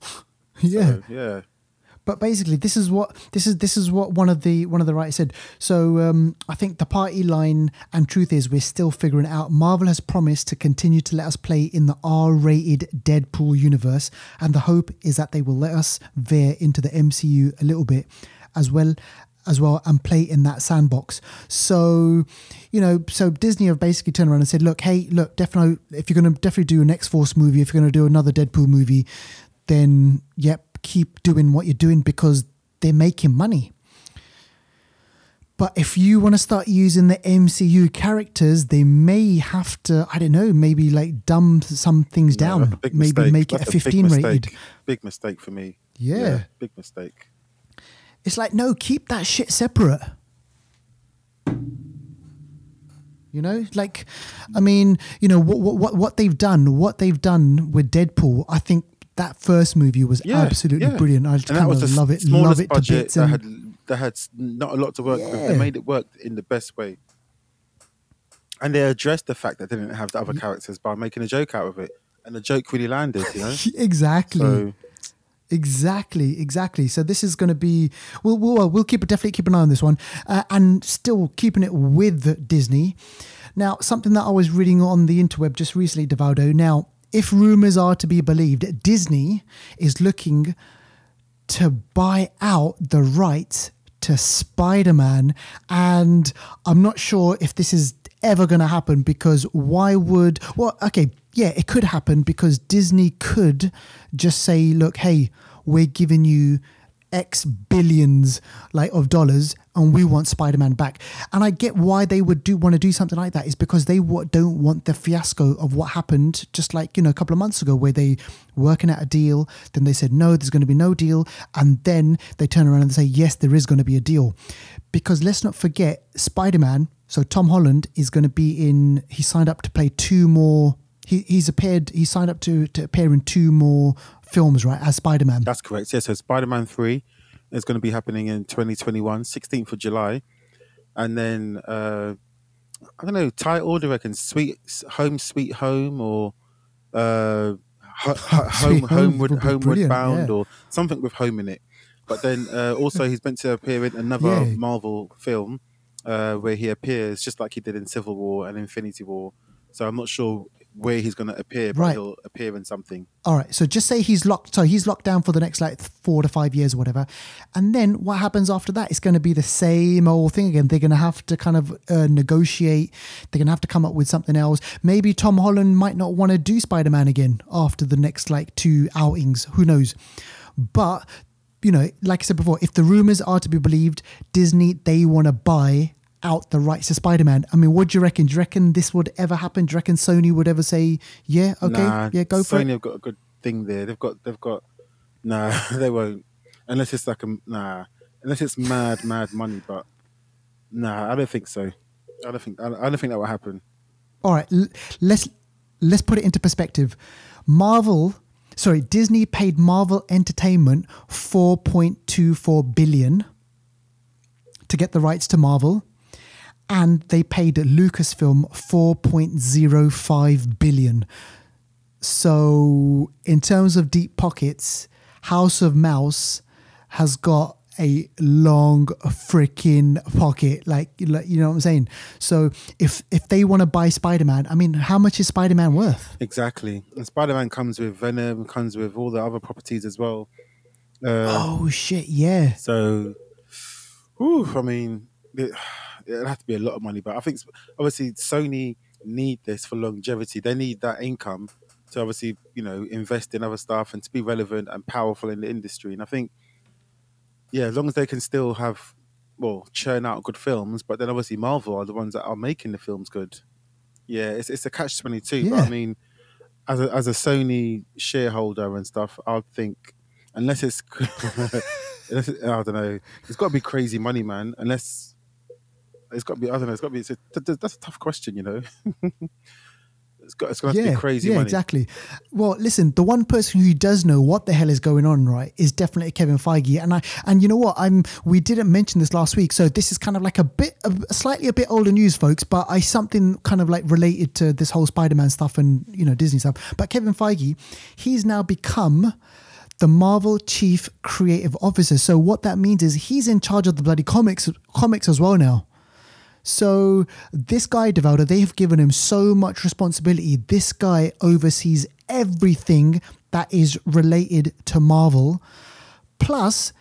yeah. So, yeah. But basically this is what this is this is what one of the one of the writers said. So um, i think the party line and truth is we're still figuring out. Marvel has promised to continue to let us play in the r-rated deadpool universe and the hope is that they will let us veer into the mcu a little bit as well as well and play in that sandbox. So you know so disney have basically turned around and said look hey look definitely if you're going to definitely do an x-force movie if you're going to do another deadpool movie then yep, keep doing what you're doing because they're making money. But if you want to start using the MCU characters, they may have to, I don't know, maybe like dumb some things No, down. big Maybe mistake. make it a 15 mistake. rated. Big mistake for me. Yeah. big mistake. It's like, no, keep that shit separate. You know, like, I mean, you know what what what they've done, what they've done with Deadpool. I think that first movie was Yeah, absolutely yeah. brilliant. I kind of love it, love it to bits. that And, had that had not a lot to work with. Yeah. They made it work in the best way, and they addressed the fact that they didn't have the other characters by making a joke out of it, and the joke really landed. You know, exactly. so Exactly, exactly. So this is going to be we'll we'll, we'll keep definitely keep an eye on this one, uh, and still keeping it with Disney. Now, something that I was reading on the interweb just recently, Devaldo. Now, if rumors are to be believed, Disney is looking to buy out the rights to Spider-Man, and I'm not sure if this is ever going to happen because why would well okay yeah it could happen because Disney could just say look hey we're giving you X billions like of dollars and we want Spider-Man back. And I get why they would do want to do something like that is because they wa- don't want the fiasco of what happened just like, you know, a couple of months ago where they working out a deal, then they said no, there's going to be no deal and then they turn around and say yes, there is going to be a deal. Because let's not forget Spider-Man, so Tom Holland is going to be in he signed up to play two more he, he's appeared he signed up to to appear in two more films right as Spider-Man. that's correct. Yeah, so Spider Man three is going to be happening in 2021, 16th of July, and then uh, I don't know. Ty Order reckons Sweet Home Sweet Home or uh, ho- ho- home Home homeward homeward bound yeah. or something with home in it. But then uh, also he's meant to appear in another Yeah. Marvel film uh, where he appears just like he did in Civil War and Infinity War. So I'm not sure where he's going to appear, but Right. he'll appear in something. All right. So just say he's locked. So he's locked down for the next like four to five years or whatever. And then what happens after that? It's going to be the same old thing again. They're going to have to kind of uh, negotiate. They're going to have to come up with something else. Maybe Tom Holland might not want to do Spider Man again after the next like two outings. Who knows? But you know, like I said before, if the rumors are to be believed, Disney they want to buy out the rights to Spider-Man. I mean, what do you reckon? Do you reckon this would ever happen? Do you reckon Sony would ever say, "Yeah, okay, Nah, yeah, go for it"? Sony have got a good thing there. They've got they've got nah, they won't unless it's like a nah, unless it's mad mad money. But nah, I don't think so. I don't think I don't, think that will happen. All right, l- let's let's put it into perspective. Marvel, sorry, Disney paid Marvel Entertainment 4.24 billion to get the rights to Marvel, and they paid Lucasfilm 4.05 billion. So, in terms of deep pockets, House of Mouse has got a long freaking pocket like you know what i'm saying so if if they want to buy spider-man i mean how much is spider-man worth Exactly. And Spider Man comes with Venom, comes with all the other properties as well. Uh, oh shit yeah So, whew, I mean, it, it'll have to be a lot of money, but I think obviously Sony need this for longevity. They need that income to obviously, you know, invest in other stuff and to be relevant and powerful in the industry. And I think, yeah, as long as they can still have, well, churn out good films, but then obviously Marvel are the ones that are making the films good. Yeah, it's it's a catch twenty two. But I mean, as a as a Sony shareholder and stuff, I'd think unless it's, I don't know, it's got to be crazy money, man. Unless it's got to be, I don't know, it's got to be. It's a, th- th- that's a tough question, you know. it's got it's got to yeah, be crazy yeah, money. exactly. Well, listen, the one person who does know what the hell is going on, right, is definitely Kevin Feige. And I, and you know what, I'm, we didn't mention this last week, so this is kind of like a bit, a, slightly a bit older news, folks. But I something kind of like related to this whole Spider-Man stuff and you know Disney stuff. But Kevin Feige, he's now become the Marvel Chief Creative Officer. So what that means is he's in charge of the bloody comics, comics as well now. So this guy, Devaldo, they have given him so much responsibility. This guy oversees everything that is related to Marvel. Plus,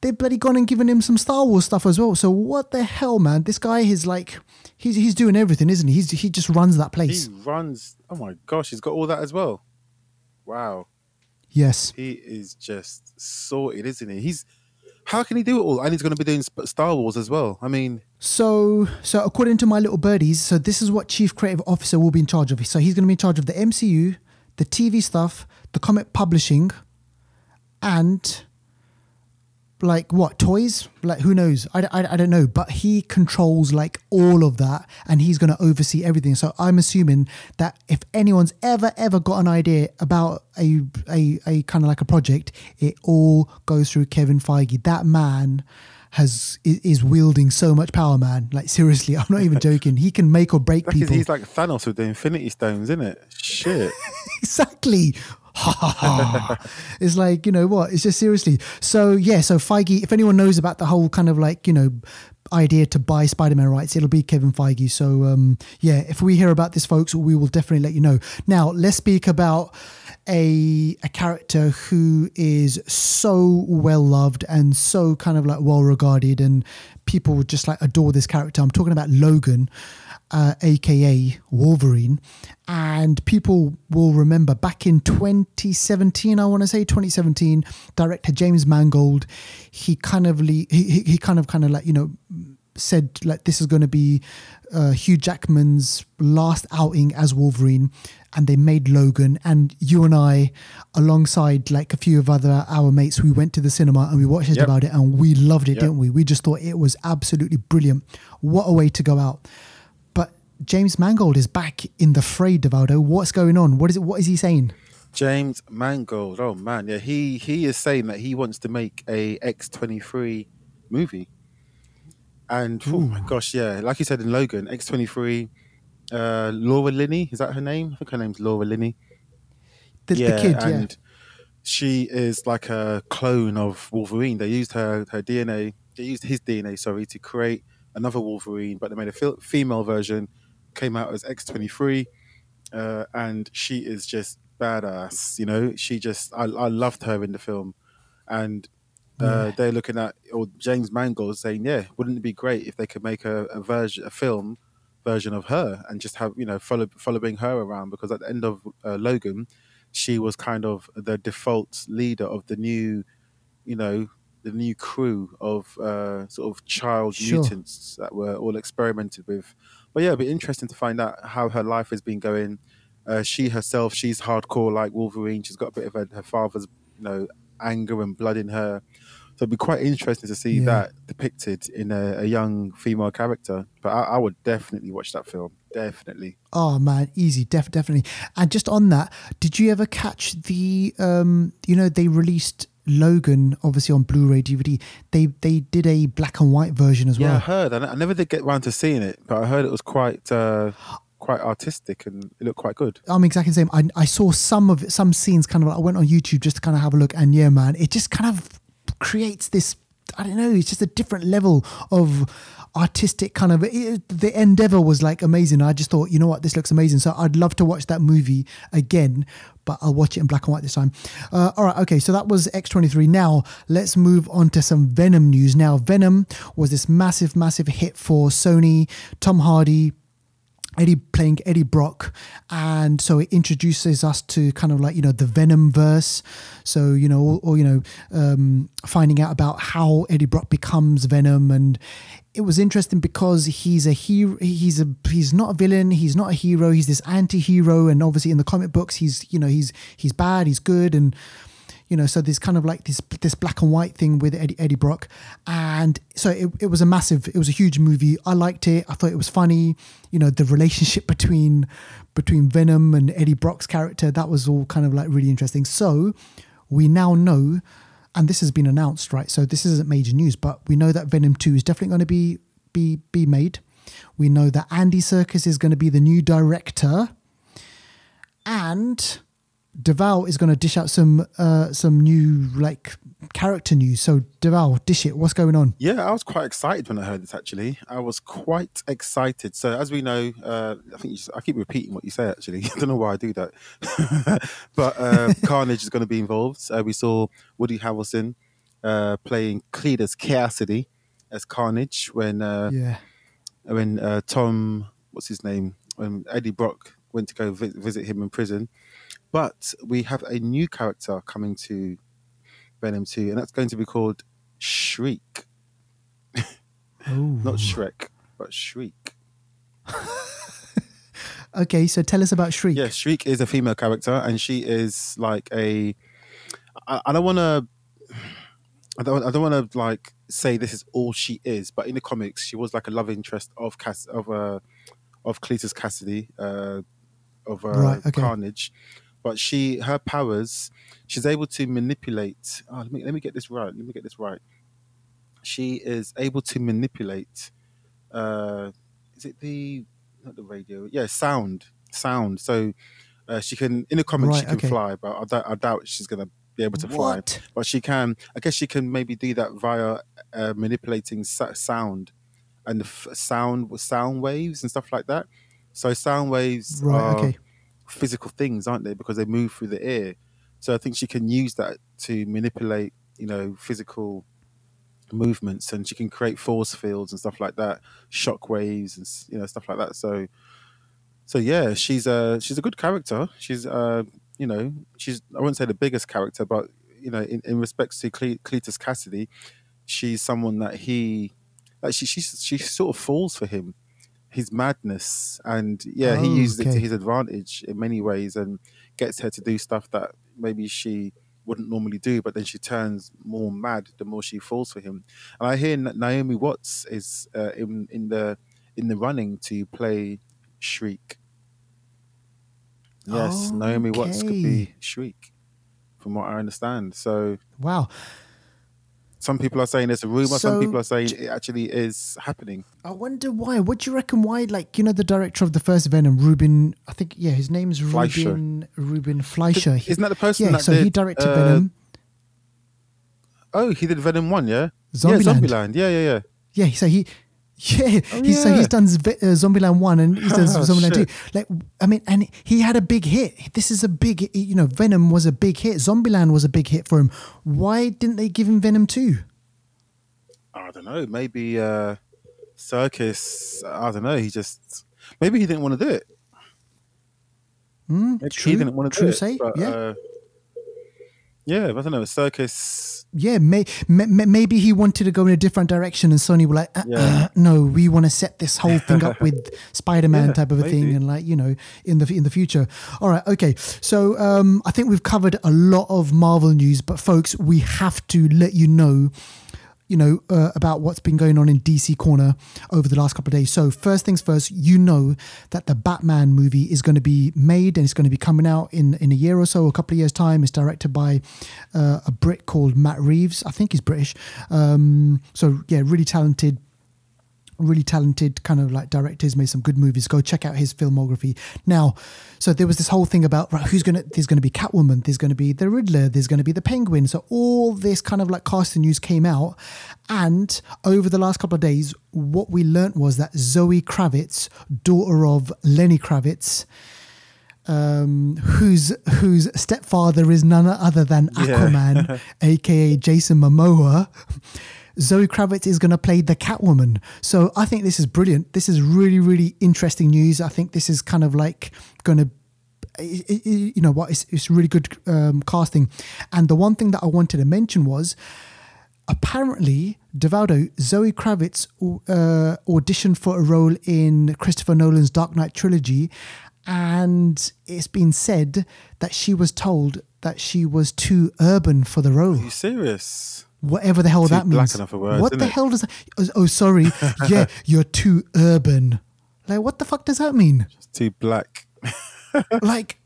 they've bloody gone and given him some Star Wars stuff as well. So what the hell, man? This guy is like, he's he's doing everything, isn't he? He's, he just runs that place. He runs. Oh my gosh, he's got all that as well. Wow, yes. he is just sorted, isn't he? He's how can he do it all? And he's going to be doing Star Wars as well. I mean, So, so according to my little birdies, so this is what chief creative officer will be in charge of. So he's going to be in charge of the MCU, the TV stuff, the comic publishing, and like what toys? Like who knows? I, I, I don't know. But he controls like all of that, and he's going to oversee everything. So I'm assuming that if anyone's ever ever got an idea about a a, a kind of like a project, it all goes through Kevin Feige. That man has is wielding so much power, man. Like seriously, I'm not even joking. He can make or break people. he's like Thanos with the Infinity Stones, isn't it? Shit. exactly. it's like you know what? It's just seriously. So yeah. So Feige. If anyone knows about the whole kind of like you know idea to buy Spider-Man rights, it'll be Kevin Feige. So um, yeah, if we hear about this, folks, we will definitely let you know. Now let's speak about a a character who is so well loved and so kind of like well regarded, and people just like adore this character. I'm talking about Logan uh, aka Wolverine. And people will remember back in 2017, I want to say 2017, director James Mangold, he kind of le- he, he kind of kind of like you know said like this is going to be uh, Hugh Jackman's last outing as Wolverine, and they made Logan. And you and I, alongside like a few of other our mates, we went to the cinema and we watched it Yep. about it, and we loved it, Yep. didn't we? We just thought it was absolutely brilliant. What a way to go out! James Mangold is back in the fray, Devaldo. What's going on? What is it? What is he saying? James Mangold. Oh man, yeah, he he is saying that he wants to make a X twenty three movie. And oh my gosh, yeah, like you said in Logan, X twenty three. Uh, Laura Kinney is that her name? I think her name's Laura Kinney. The, the kid, yeah. and she is like a clone of Wolverine. They used her her DNA. They used his DNA, sorry, to create another Wolverine, but they made a fe- female version. Came out as X twenty three, uh, and she is just badass. You know, she just I, I loved her in the film, and uh, Yeah. they're looking at or James Mangold saying, yeah, wouldn't it be great if they could make a, a version, a film version of her, and just have you know follow following her around because at the end of uh, Logan, she was kind of the default leader of the new, you know, the new crew of uh, sort of child Sure. mutants that were all experimented with. But yeah, it'd be interesting to find out how her life has been going. Uh, she herself, she's hardcore like Wolverine. She's got a bit of her, her father's, you know, anger and blood in her. So it'd be quite interesting to see Yeah. that depicted in a, a young female character. But I, I would definitely watch that film. Definitely. Oh man, easy, def- definitely. And just on that, did you ever catch the? Um, you know, they released Logan obviously on Blu-ray DVD. They they did a black and white version as well. Yeah, I heard. I, I never did get round to seeing it, but I heard it was quite uh, quite artistic and it looked quite good. I'm exactly the same. I, I saw some of it, some scenes kind of. Like, I went on YouTube just to kind of have a look, and yeah, man, it just kind of creates this. I don't know. It's just a different level of artistic kind of. It, the endeavor was like amazing. I just thought, you know what, this looks amazing. So I'd love to watch that movie again, but I'll watch it in black and white this time. Uh, all right, okay. So that was X23. Now let's move on to some Venom news. Now Venom was this massive, massive hit for Sony. Tom Hardy. Eddie playing Eddie Brock, and so it introduces us to kind of like you know the Venom verse. So you know, or, or you know, um, finding out about how Eddie Brock becomes Venom, and it was interesting because he's a hero. He's a he's not a villain. He's not a hero. He's this anti-hero, and obviously in the comic books, he's you know he's he's bad. He's good, and you know, so there's kind of like this this black and white thing with Eddie, Eddie Brock, and so it, it was a massive, it was a huge movie. I liked it. I thought it was funny. You know, the relationship between between Venom and Eddie Brock's character that was all kind of like really interesting. So we now know, and this has been announced, right? So this isn't major news, but we know that Venom Two is definitely going to be be be made. We know that Andy Serkis is going to be the new director, and Deval is going to dish out some uh, some new like character news. So Deval, dish it. What's going on? Yeah, I was quite excited when I heard this. Actually, I was quite excited. So, as we know, uh, I think you just, I keep repeating what you say. Actually, I don't know why I do that. but uh, Carnage is going to be involved. We saw Woody Harrelson uh, playing Cletus Kasady as Carnage when uh, Yeah, when uh, Tom, what's his name, when Eddie Brock went to go vi- visit him in prison. But we have a new character coming to Venom 2, and that's going to be called Shriek. Not Shrek, but Shriek. okay. So tell us about Shriek. Yeah, Shriek is a female character, and she is like a. I, I don't want to. I don't. I don't want to like say this is all she is, but in the comics, she was like a love interest of Cass of uh, of Cletus Kasady, uh, of uh, Right, okay. Carnage. But she, her powers, she's able to manipulate. Oh, let me let me get this right. Let me get this right. She is able to manipulate. Uh, is it the not the radio? Yeah, sound, sound. So uh, she can in the comics she can okay. fly, but I doubt, I doubt she's gonna be able to fly. What? But she can. I guess she can maybe do that via uh, manipulating sa- sound and the f- sound sound waves and stuff like that. So sound waves Right. are Okay. Physical things, aren't they? Because they move through the air. So I think she can use that to manipulate, you know, physical movements, and she can create force fields and stuff like that, shock waves and you know stuff like that. So, so yeah, she's a she's a good character. She's uh you know she's I wouldn't say the biggest character, but you know in, in respects to Cle- Cletus Kasady, she's someone that he like she she she sort of falls for him. His madness, and yeah, he Oh, uses it to his advantage in many ways, and gets her to do stuff that maybe she wouldn't normally do, but then she turns more mad the more she falls for him. And I hear Naomi Watts is uh, in in the in the running to play Shriek. Yes, Naomi Watts could be Shriek, from what I understand. So Wow. Some people are saying it's a rumor. So- some people are saying it actually is happening. I wonder why. What do you reckon? Why? Like you know, the director of the first Venom, Ruben. I think yeah, his name's Fleischer. Ruben Ruben Fleischer. He- Isn't that the person yeah, so did? he directed uh, Venom. Oh, he did Venom one, yeah. Zombieland. Yeah, Zombieland. Yeah, yeah, yeah. Yeah, so he, yeah, Oh, he's, so he's done Z- uh, Zombieland one and he's done Oh, Zombieland two. Like, I mean, and he had a big hit. This is a big, you know, Venom was a big hit. Zombieland was a big hit for him. Why didn't they give him Venom two? I don't know. Maybe uh, Serkis. I don't know. He just maybe he didn't want to do it. Maybe true, he didn't want to true do it. but, yeah. Uh, Yeah, I don't know. A Serkis. Yeah, may, may, maybe he wanted to go in a different direction, and Sony were like, uh, Yeah. uh, "No, we want to set this whole thing up with Spider-Man Yeah, type of a thing, and like you know, in the in the future." All right, okay. So um, I think we've covered a lot of Marvel news, but folks, we have to let you know you know, uh, about what's been going on in DC Corner over the last couple of days. So, first things first, you know that the Batman movie is going to be made and it's going to be coming out in, in a year or so, a couple of years' time. It's directed by uh, a Brit called Matt Reeves. I think he's British. Um, so, yeah, really talented really talented kind of like directors made some good movies. Go check out his filmography. Now so there was this whole thing about right who's gonna there's gonna be catwoman there's gonna be the riddler there's gonna be the penguin. So all this kind of like casting news came out. And over the last couple of days what we learnt was that zoe kravitz daughter of lenny kravitz um, whose whose stepfather is none other than Aquaman, aka Jason Momoa. Zoe Kravitz is going to play the Catwoman. So I think this is brilliant. This is really, really interesting news. I think this is kind of like going to, you know what, it's, it's really good um, casting. And the one thing that I wanted to mention was apparently, Devaldo, Zoe Kravitz uh, auditioned for a role in Christopher Nolan's Dark Knight trilogy. And it's been said that she was told that she was too urban for the role Are you serious? Whatever the hell Too that means. enough a word, what the it? hell does that? Oh, oh, sorry. yeah, you're too urban. Like, what the fuck does that mean? It's too black. like,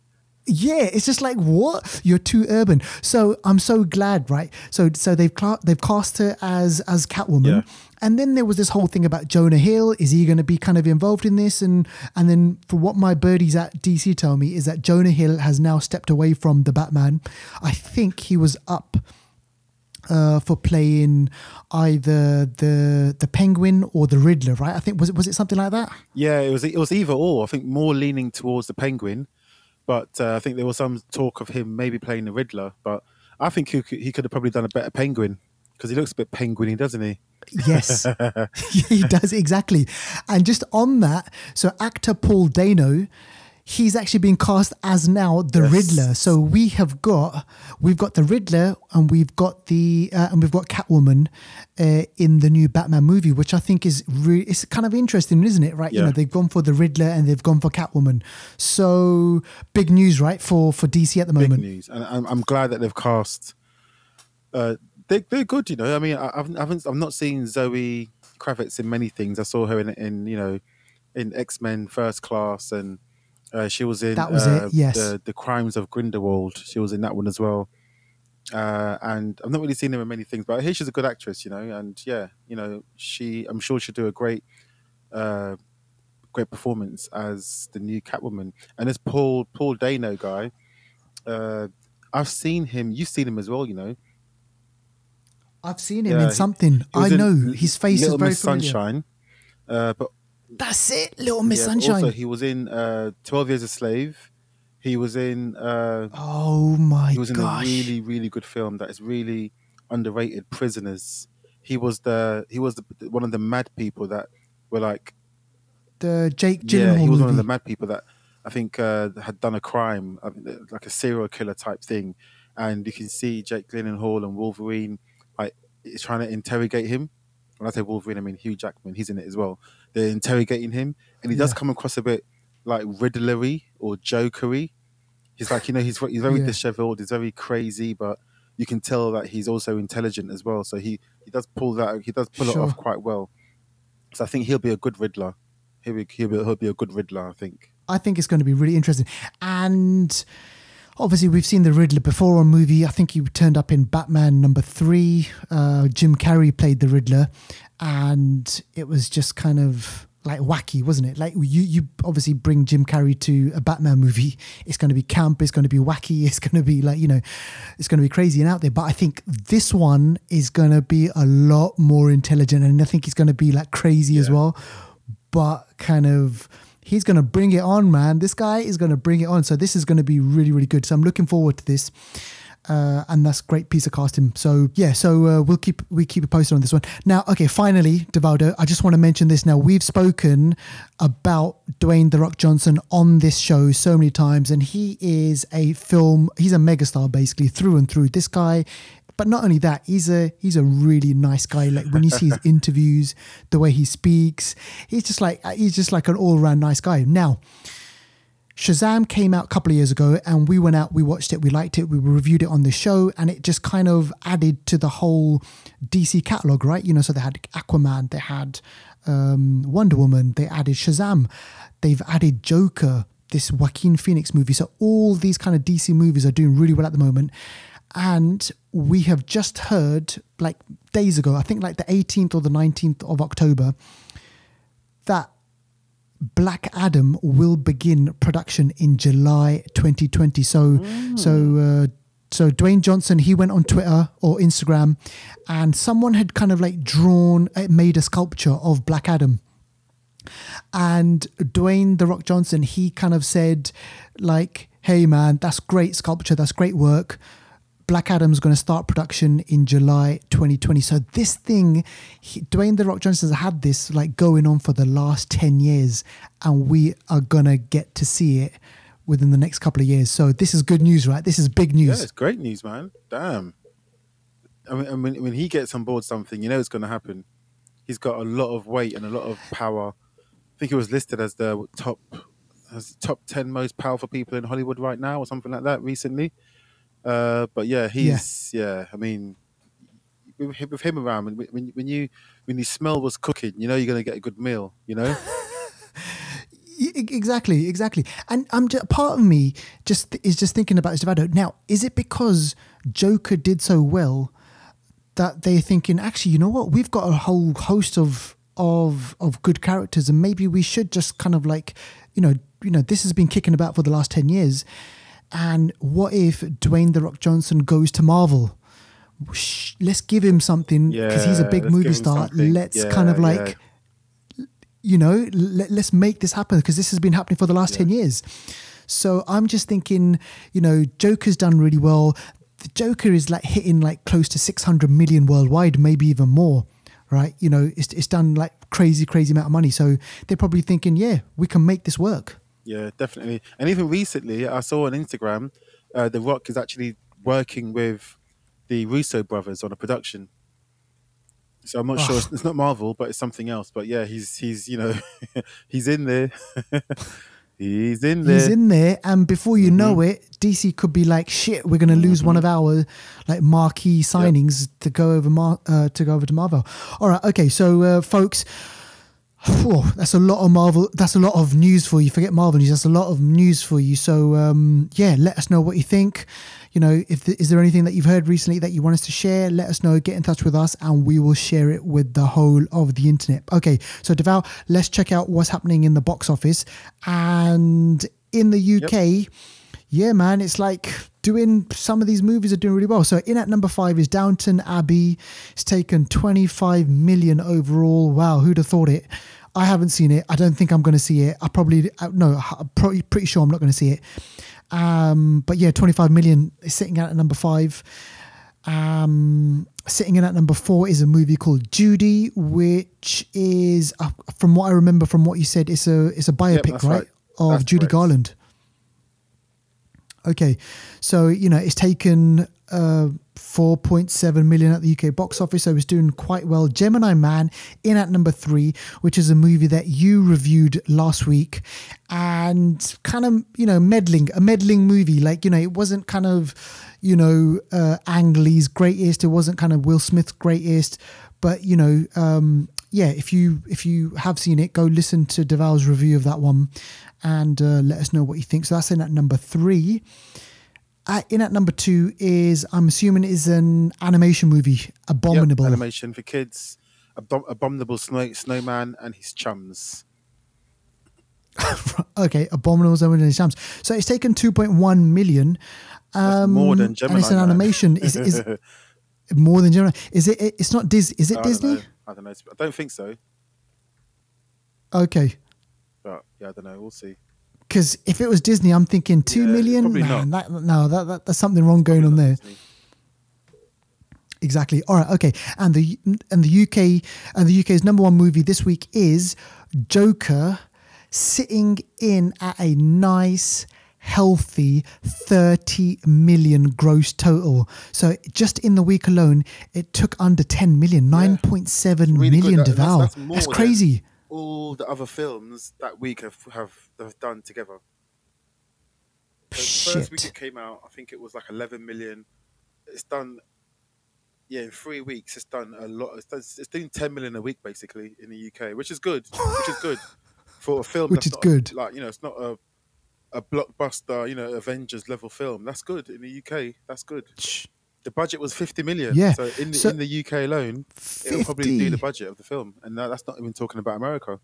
yeah, it's just like what you're too urban. So I'm so glad, right? So so they've cla- they've cast her as as Catwoman, Yeah. and then there was this whole thing about Jonah Hill. Is he going to be kind of involved in this? And and then for what my birdies at DC tell me is that Jonah Hill has now stepped away from the Batman. I think he was up uh, for playing either the the Penguin or the Riddler, right? I think was it was it something like that? Yeah, it was it was either or. I think more leaning towards the Penguin, but uh, I think there was some talk of him maybe playing the Riddler. But I think he could, he could have probably done a better Penguin because he looks a bit penguiny, doesn't he? Yes, he does exactly. And just on that, so actor Paul Dano, he's actually been cast as now the Yes. Riddler. So we have got we've got the Riddler and we've got the uh, and we've got Catwoman uh, in the new Batman movie, which I think is really it's kind of interesting, isn't it? Right? You know, they've gone for the Riddler and they've gone for Catwoman. So big news, right, for for DC at the Big moment. news, and I'm, I'm glad that they've cast. Uh, they they're good, you know. I mean, I, I haven't, I haven't I've not seen Zoe Kravitz in many things. I saw her in in you know in X Men First Class, and uh, she was in That was it, uh, yes. the the Crimes of Grindelwald. She was in that one as well. Uh, and I've not really seen her in many things, but I hear she's a good actress, you know. And yeah, you know, she I'm sure she'll do a great, uh, great performance as the new Catwoman. And this Paul Paul Dano guy, uh, I've seen him. You've seen him as well, you know. I've seen him Yeah, in something. I know his face Little is very Miss familiar. Sunshine. Uh, but That's it, Little Miss yeah, Sunshine. Also, he was in uh, Twelve Years a Slave. He was in. Uh, oh my he was in gosh! a really really good film that is really underrated. Prisoners. He was the he was the, one of the mad people that were like the Jake Gyllenhaal. yeah he was movie. one of the mad people that I think uh, had done a crime uh, like a serial killer type thing, and you can see Jake Gyllenhaal and Wolverine like is trying to interrogate him. When I say Wolverine, I mean Hugh Jackman. He's in it as well. They're interrogating him, and he does Yeah. come across a bit like Riddlery or Jokery. He's like you know he's he's very Yeah. dishevelled. He's very crazy, but you can tell that he's also intelligent as well. So he he does pull that he does pull Sure. it off quite well. So I think he'll be a good Riddler. He'll be, he'll be, he'll be a good Riddler, I think. I think it's going to be really interesting. And obviously, we've seen the Riddler before on movie. I think he turned up in Batman number three. Uh, Jim Carrey played the Riddler, and it was just kind of like wacky, wasn't it? Like you, you obviously bring Jim Carrey to a Batman movie. It's going to be camp. It's going to be wacky. It's going to be like you know, it's going to be crazy and out there. But I think this one is going to be a lot more intelligent, and I think it's going to be like crazy as well. But kind of he's going to bring it on, man. This guy is going to bring it on. So this is going to be really, really good. So I'm looking forward to this. Uh, and that's great piece of casting. So yeah, so uh, we'll keep we keep it posted on this one. Now, okay, finally, Devaldo, I just want to mention this. Now we've spoken about Dwayne the Rock Johnson on this show so many times, and he is a film. He's a megastar basically through and through. This guy but not only that, he's a he's a really nice guy. Like when you see his interviews, the way he speaks, he's just like he's just like an all around nice guy. Now, Shazam came out a couple of years ago, and we went out, we watched it, we liked it, we reviewed it on the show, and it just kind of added to the whole DC catalog, right? You know, so they had Aquaman, they had um, Wonder Woman, they added Shazam, they've added Joker, this Joaquin Phoenix movie. So all these kind of DC movies are doing really well at the moment. And we have just heard, like days ago, I think like the 18th or the 19th of October, that Black Adam will begin production in July 2020. So, mm. so, uh, so Dwayne Johnson, he went on Twitter or Instagram, and someone had kind of like drawn, uh, made a sculpture of Black Adam. And Dwayne the Rock Johnson, he kind of said, like, "Hey man, that's great sculpture, that's great work." Black Adam's going to start production in July 2020. So this thing, he, Dwayne the Rock Johnson has had this like going on for the last 10 years, and we are going to get to see it within the next couple of years. So this is good news, right? This is big news. Yeah, it's great news, man. Damn. I mean, when, when he gets on board something, you know it's going to happen. He's got a lot of weight and a lot of power. I think he was listed as the top as top 10 most powerful people in Hollywood right now or something like that recently. Uh, but yeah, he's yeah. yeah I mean, with, him around, when, when when you when you smell what's cooking, you know you're gonna get a good meal. You know. exactly, exactly. And I'm just, part of me just is just thinking about Estevado. Now, is it because Joker did so well that they're thinking, actually, you know what? We've got a whole host of of of good characters, and maybe we should just kind of like, you know, you know, this has been kicking about for the last ten years. And what if Dwayne the Rock Johnson goes to Marvel? let's give him something because yeah, he's a big movie star. Let's yeah, kind of like, yeah. you know, let, us make this happen because this has been happening for the last 10 years. So I'm just thinking, you know, Joker's done really well. The Joker is like hitting like close to 600 million worldwide, maybe even more, right? You know, it's, it's done like crazy, crazy amount of money. So they're probably thinking, yeah, we can make this work. Yeah, definitely. And even recently, I saw on Instagram, uh, The Rock is actually working with the Russo brothers on a production. So I'm not oh. sure. It's, it's not Marvel, but it's something else. But yeah, he's he's you know he's in there. he's in there. He's in there, and before you mm-hmm. know it, DC could be like, "Shit, we're going to lose mm-hmm. one of our like marquee signings yep. to go over Mar- uh, to go over to Marvel." All right, okay, so uh, folks Whew, that's a lot of Marvel. That's a lot of news for you. Forget Marvel news. That's a lot of news for you. So um, yeah, let us know what you think. You know, if is there anything that you've heard recently that you want us to share? Let us know. Get in touch with us, and we will share it with the whole of the internet. Okay, so Deval, let's check out what's happening in the box office and in the UK. Yep. Yeah, man, it's like doing some of these movies are doing really well. So in at number five is Downton Abbey. It's taken 25 million overall. Wow, who'd have thought it? I haven't seen it. I don't think I'm going to see it. I probably uh, no. I'm probably pretty sure I'm not going to see it. Um, but yeah, 25 million is sitting out at number five. Um, sitting in at number four is a movie called Judy, which is, uh, from what I remember from what you said, it's a it's a biopic, yep, right, right, of that's Judy correct. Garland. Okay, so you know it's taken uh, 4.7 million at the UK box office, so it's doing quite well. Gemini Man in at number three, which is a movie that you reviewed last week, and kind of you know meddling, a meddling movie. Like you know, it wasn't kind of you know uh, Ang Lee's greatest, it wasn't kind of Will Smith's greatest, but you know. Um, yeah, if you if you have seen it, go listen to Deval's review of that one, and uh, let us know what you think. So that's in at number three. Uh, in at number two is I'm assuming is an animation movie, Abominable. Yep, animation for kids, Abom- Abominable Snow- Snowman and his chums. okay, Abominable Snowman and his chums. So it's taken 2.1 million. Um, more than Gemini. And it's an animation. is, is more than Gemini? Is it? It's not Disney. Is it I Disney? I don't know. I don't think so. Okay. But yeah, I don't know. We'll see Because if it was Disney, I'm thinking two Yeah, million. Man, that, no, that, that, there's something wrong going on there. Exactly. All right. Okay. And the and the UK and the UK's number one movie this week is Joker, sitting in at a nice, healthy 30 million gross total. So just in the week alone, it took under 10 million, 9.7 Really good. million. That- that's- that's That's, more than- crazy. All the other films that week have have, have done together. The first week it came out, I think it was like 11 million. It's done, yeah, in three weeks. It's done a lot. It's, done, it's doing 10 million a week basically in the UK, which is good. which is good for a film. Which that's is not good. like you know, it's not a a blockbuster, you know, Avengers level film. That's good in the UK. That's good. The budget was 50 million. Yeah. So in the, So- in the UK alone, it'll probably do the budget of the film, and that, that's not even talking about America.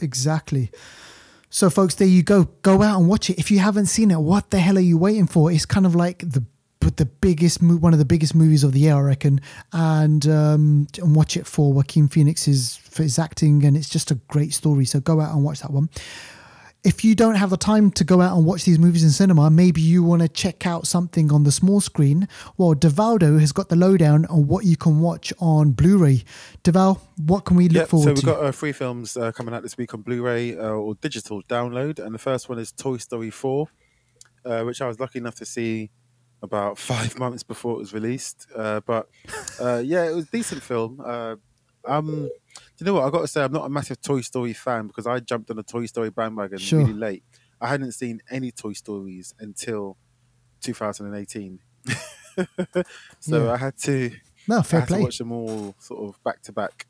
Exactly. So, folks, there you go. Go out and watch it. If you haven't seen it, what the hell are you waiting for? It's kind of like the but the biggest one of the biggest movies of the year, I reckon. And um, and watch it for Joaquin Phoenix's for his acting, and it's just a great story. So go out and watch that one. If you don't have the time to go out and watch these movies in cinema, maybe you want to check out something on the small screen. Well, Devaldo has got the lowdown on what you can watch on Blu-ray. Deval, what can we look Yep, so we've to? got uh, three films uh, coming out this week on Blu-ray uh, or digital download, and the first one is Toy Story 4, uh, which I was lucky enough to see about five months before it was released. Uh, but uh, yeah, it was a decent film. Uh, um, you know what? I got to say, I'm not a massive Toy Story fan because I jumped on the Toy Story bandwagon Sure. really late. I hadn't seen any Toy Stories until 2018. so Yeah. I had to no, I fair had to play. watch them all sort of back to back.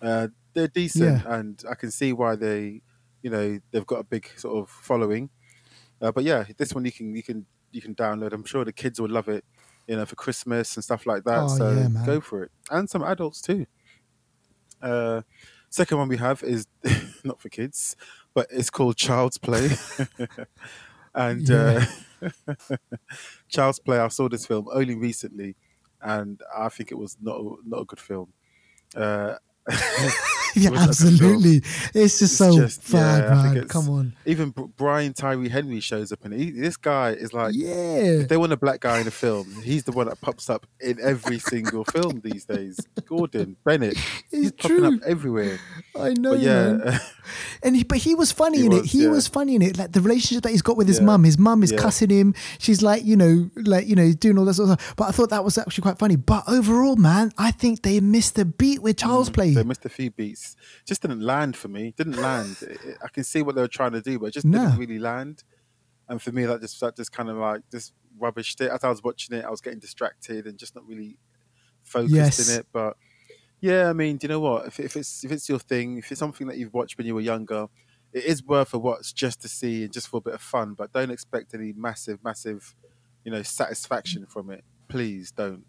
Uh, They're decent, and I can see why they, you know, they've got a big sort of following. Uh, but yeah, this one you can you can you can download. I'm sure the kids will love it, you know, for Christmas and stuff like that. Oh, so yeah, go for it, and some adults too. Uh, second one we have is not for kids, but it's called Child's Play. and uh, Child's Play, I saw this film only recently, and I think it was not a, not a good film. Uh, yeah, was absolutely. It's just It's so just- yeah, bad, I man. Come on. even Brian Tyree Henry shows up in it. He, this guy is like, yeah. if they want a black guy in a film, he's the one that pops up in every single film these days. Gordon Bennett, he's It's popping up everywhere. I know, But yeah, man. And he, but he was funny He in it. He yeah. was funny in it. Like the relationship that he's got with his Yeah. mum. His mum is Yeah. cussing him. She's like, you know, like you know, doing all that sort of stuff. But I thought that was actually quite funny. But overall, man, I think they missed the beat with Child's Play. Mm, they missed a few beats. Just didn't land for me. Didn't land. I can see what they were trying to do, but it just No. didn't really land. And for me, that just that just kind of like just rubbished it. As I was watching it, I was getting distracted and just not really focused Yes. in it. But yeah, I mean, do you know what? If, if it's if it's your thing, if it's something that you've watched when you were younger, it is worth a watch just to see and just for a bit of fun. But don't expect any massive, massive, you know, satisfaction from it. Please don't.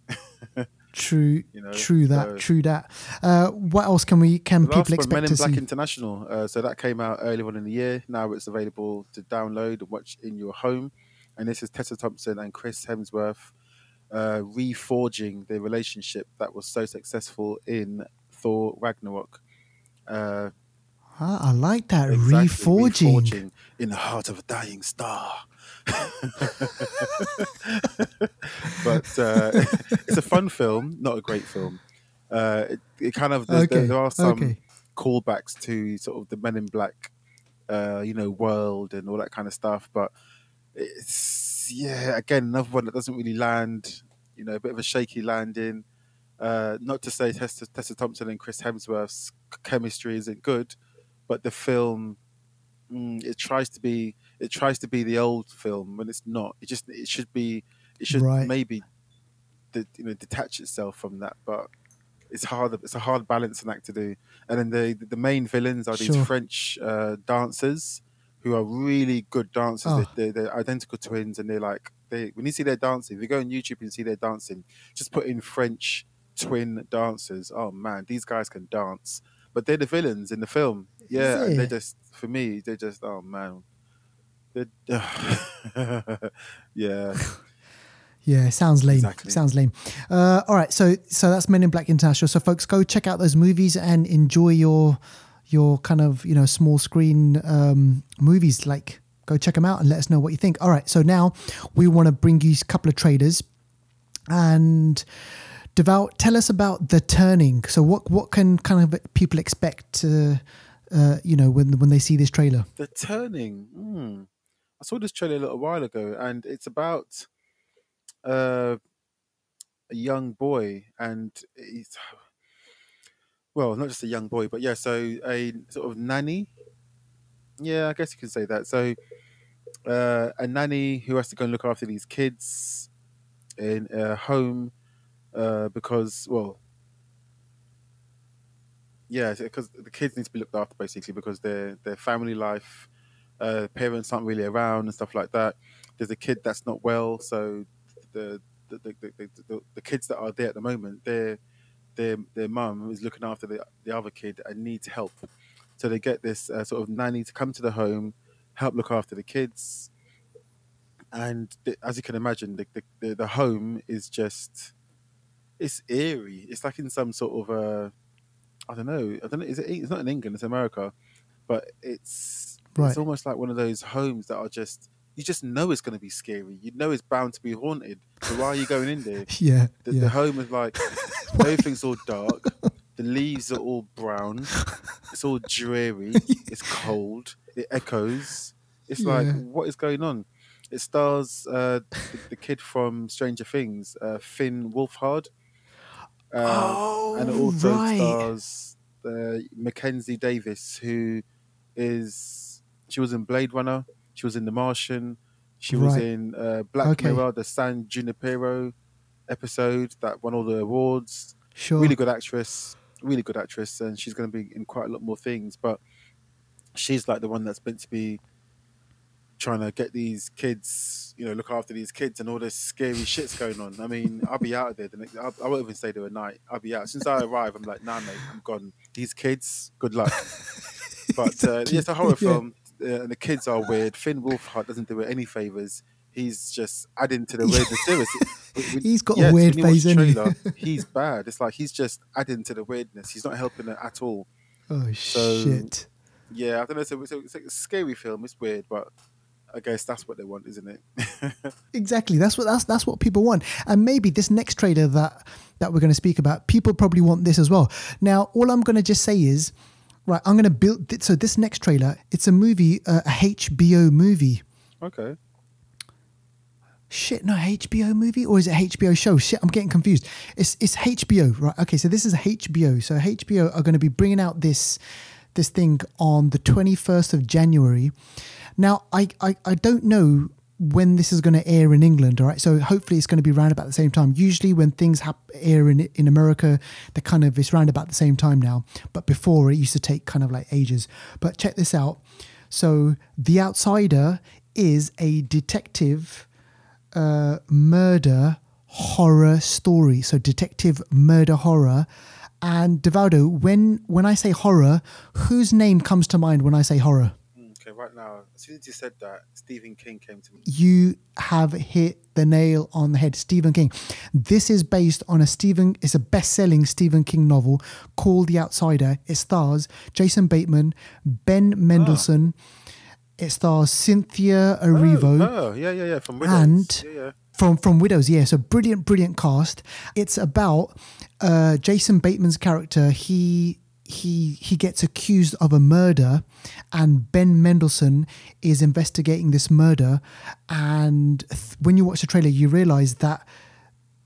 True, You know, true that, so- true that. Uh, what else can we can people one, Men expect in to Black see? International. Uh, so that came out earlier on in the year. Now it's available to download and watch in your home. And this is Tessa Thompson and Chris Hemsworth uh, reforging the relationship that was so successful in Thor Ragnarok. Uh, Ah, I like that exactly, reforging. reforging in the heart of a dying star. but uh, it's a fun film, not a great film. Uh, it, it kind of there, there- there are some okay. callbacks to sort of the Men in Black, uh, you know, world and all that kind of stuff. But it's yeah, again, another one that doesn't really land. You know, a bit of a shaky landing. Uh, not to say Tessa, Tessa Thompson and Chris Hemsworth's chemistry isn't good, but the film mm, it tries to be it tries to be the old film when it's not. It just it should be it should Right. maybe de- you know detach itself from that, but it's hard. It's a hard balancing act to do. And then the the main villains are these Sure. French uh, dancers who are really good dancers. Oh. They, they're, they're identical twins, and they're like they when you see their dancing, if you go on YouTube and see their dancing, just put in French twin dancers. Oh man, these guys can dance. But they're the villains in the film. Yeah, they just for me, they just oh man. Yeah, Yeah, sounds lame. Exactly. Sounds lame. Uh, all right, so so that's Men in Black International. So folks, go check out those movies and enjoy your your kind of you know small screen um, movies, like go check them out and let us know what you think. All right, so now we want to bring you a couple of trailers and. Devout, tell us about the turning. So, what what can kind of people expect to, uh, you know, when when they see this trailer? The turning. Hmm. Saw this trailer a little while ago, and it's about uh, a young boy, and he's well, not just a young boy, but yeah, so a sort of nanny. Yeah, I guess you can say that. So, uh, a nanny who has to go and look after these kids in a home uh, because, well, yeah, because the kids need to be looked after basically because their their family life, uh, parents aren't really around and stuff like that. There's a kid that's not well, so the the, the, the, the, the kids that are there at the moment, their their their mum is looking after the the other kid and needs help, so they get this uh, sort of nanny to come to the home, help look after the kids, and the, as you can imagine, the, the the home is just it's eerie. It's like in some sort of uh, I don't know. I don't know. Is it? It's not in England. It's America, but it's Right. it's almost like one of those homes that are just you just know it's going to be scary. You know it's bound to be haunted. So why are you going in there? Yeah, The, yeah. the home is like everything's all dark. The leaves are all brown. It's all dreary. It's cold. It echoes. It's like what is going on? It stars uh, the, the kid from Stranger Things, uh, Finn Wolfhard. Uh, and it Oh, also right. stars uh, Mackenzie Davis, who is she was in Blade Runner, she was in The Martian, she was in uh, Black Okay. Mirror, the San Junipero episode that won all the awards. Sure. Really good actress, really good actress, and she's going to be in quite a lot more things. But she's like the one that's meant to be trying to get these kids, you know, look after these kids, and all this scary shit's going on. I mean, I'll be out of there. The next, I, I won't even stay there a night. I'll be out. Since I arrive, I'm like, nah, mate, I'm gone. These kids, good luck. But uh, yeah, it's a horror Yeah. film, uh, and the kids are weird. Finn Wolfhard doesn't do it any favors. He's just adding to the weirdness. Seriously, When- when- He's got a weird face, hasn't trailer, He's bad. It's like he's just adding to the weirdness. He's not helping it at all. Oh So- shit. Yeah, I don't know. It's a, it's a, a scary film. It's weird, but I guess that's what they want, isn't it? Exactly. That's what that's that's what people want. And maybe this next trailer that that we're going to speak about, people probably want this as well. Now, all I'm going to just say is, right, I'm going to build. th- So this next trailer, it's a movie, uh, a HBO movie. okay. Shit, no HBO movie or is it HBO show? Shit, I'm getting confused. It's it's HBO, right? Okay, so this is HBO. So HBO are going to be bringing out this this thing on the 21st of January. Now, I I, I don't know when this is going to air in England, all right? So hopefully it's going to be around about the same time. Usually when things hap- air in in America, they kind of it's around about the same time now. But before it used to take kind of like ages. But check this out. So The Outsider is a detective uh, murder horror story. So detective murder horror. And Devaldo, when when I say horror, whose name comes to mind when I say horror? Right now, as soon as you said that, Stephen King came to me. You have hit the nail on the head, Stephen King. This is based on a Stephen. It's a best-selling Stephen King novel called The Outsider. It stars Jason Bateman, Ben Mendelsohn. It stars Cynthia Erivo. Oh, yeah, yeah, yeah. From Widows. And- yeah, yeah. from from Widows, yeah. So brilliant, brilliant cast. It's about uh, Jason Bateman's character. He he he gets accused of a murder, and Ben Mendelsohn is investigating this murder. And th- when you watch the trailer, you realize that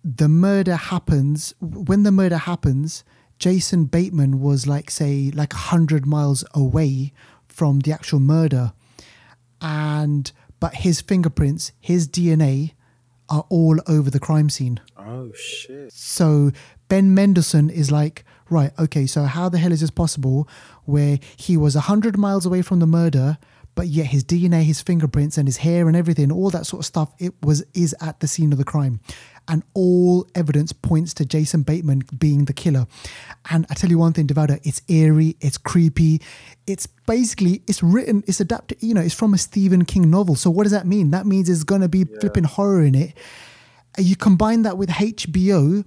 the murder happens when the murder happens. Jason Bateman was like say like hundred miles away from the actual murder, and but his fingerprints, his DNA, are all over the crime scene. Oh shit. So Ben Mendelsohn is like, right, okay, so how the hell is this possible where he was 100 miles away from the murder, but yet his DNA, his fingerprints, and his hair and everything, all that sort of stuff, it was is at the scene of the crime. And all evidence points to Jason Bateman being the killer. And I tell you one thing, Devaldo, it's eerie, it's creepy. It's basically, it's written, it's adapted, you know, it's from a Stephen King novel. So what does that mean? That means there's going to be flipping horror in it. You combine that with HBO,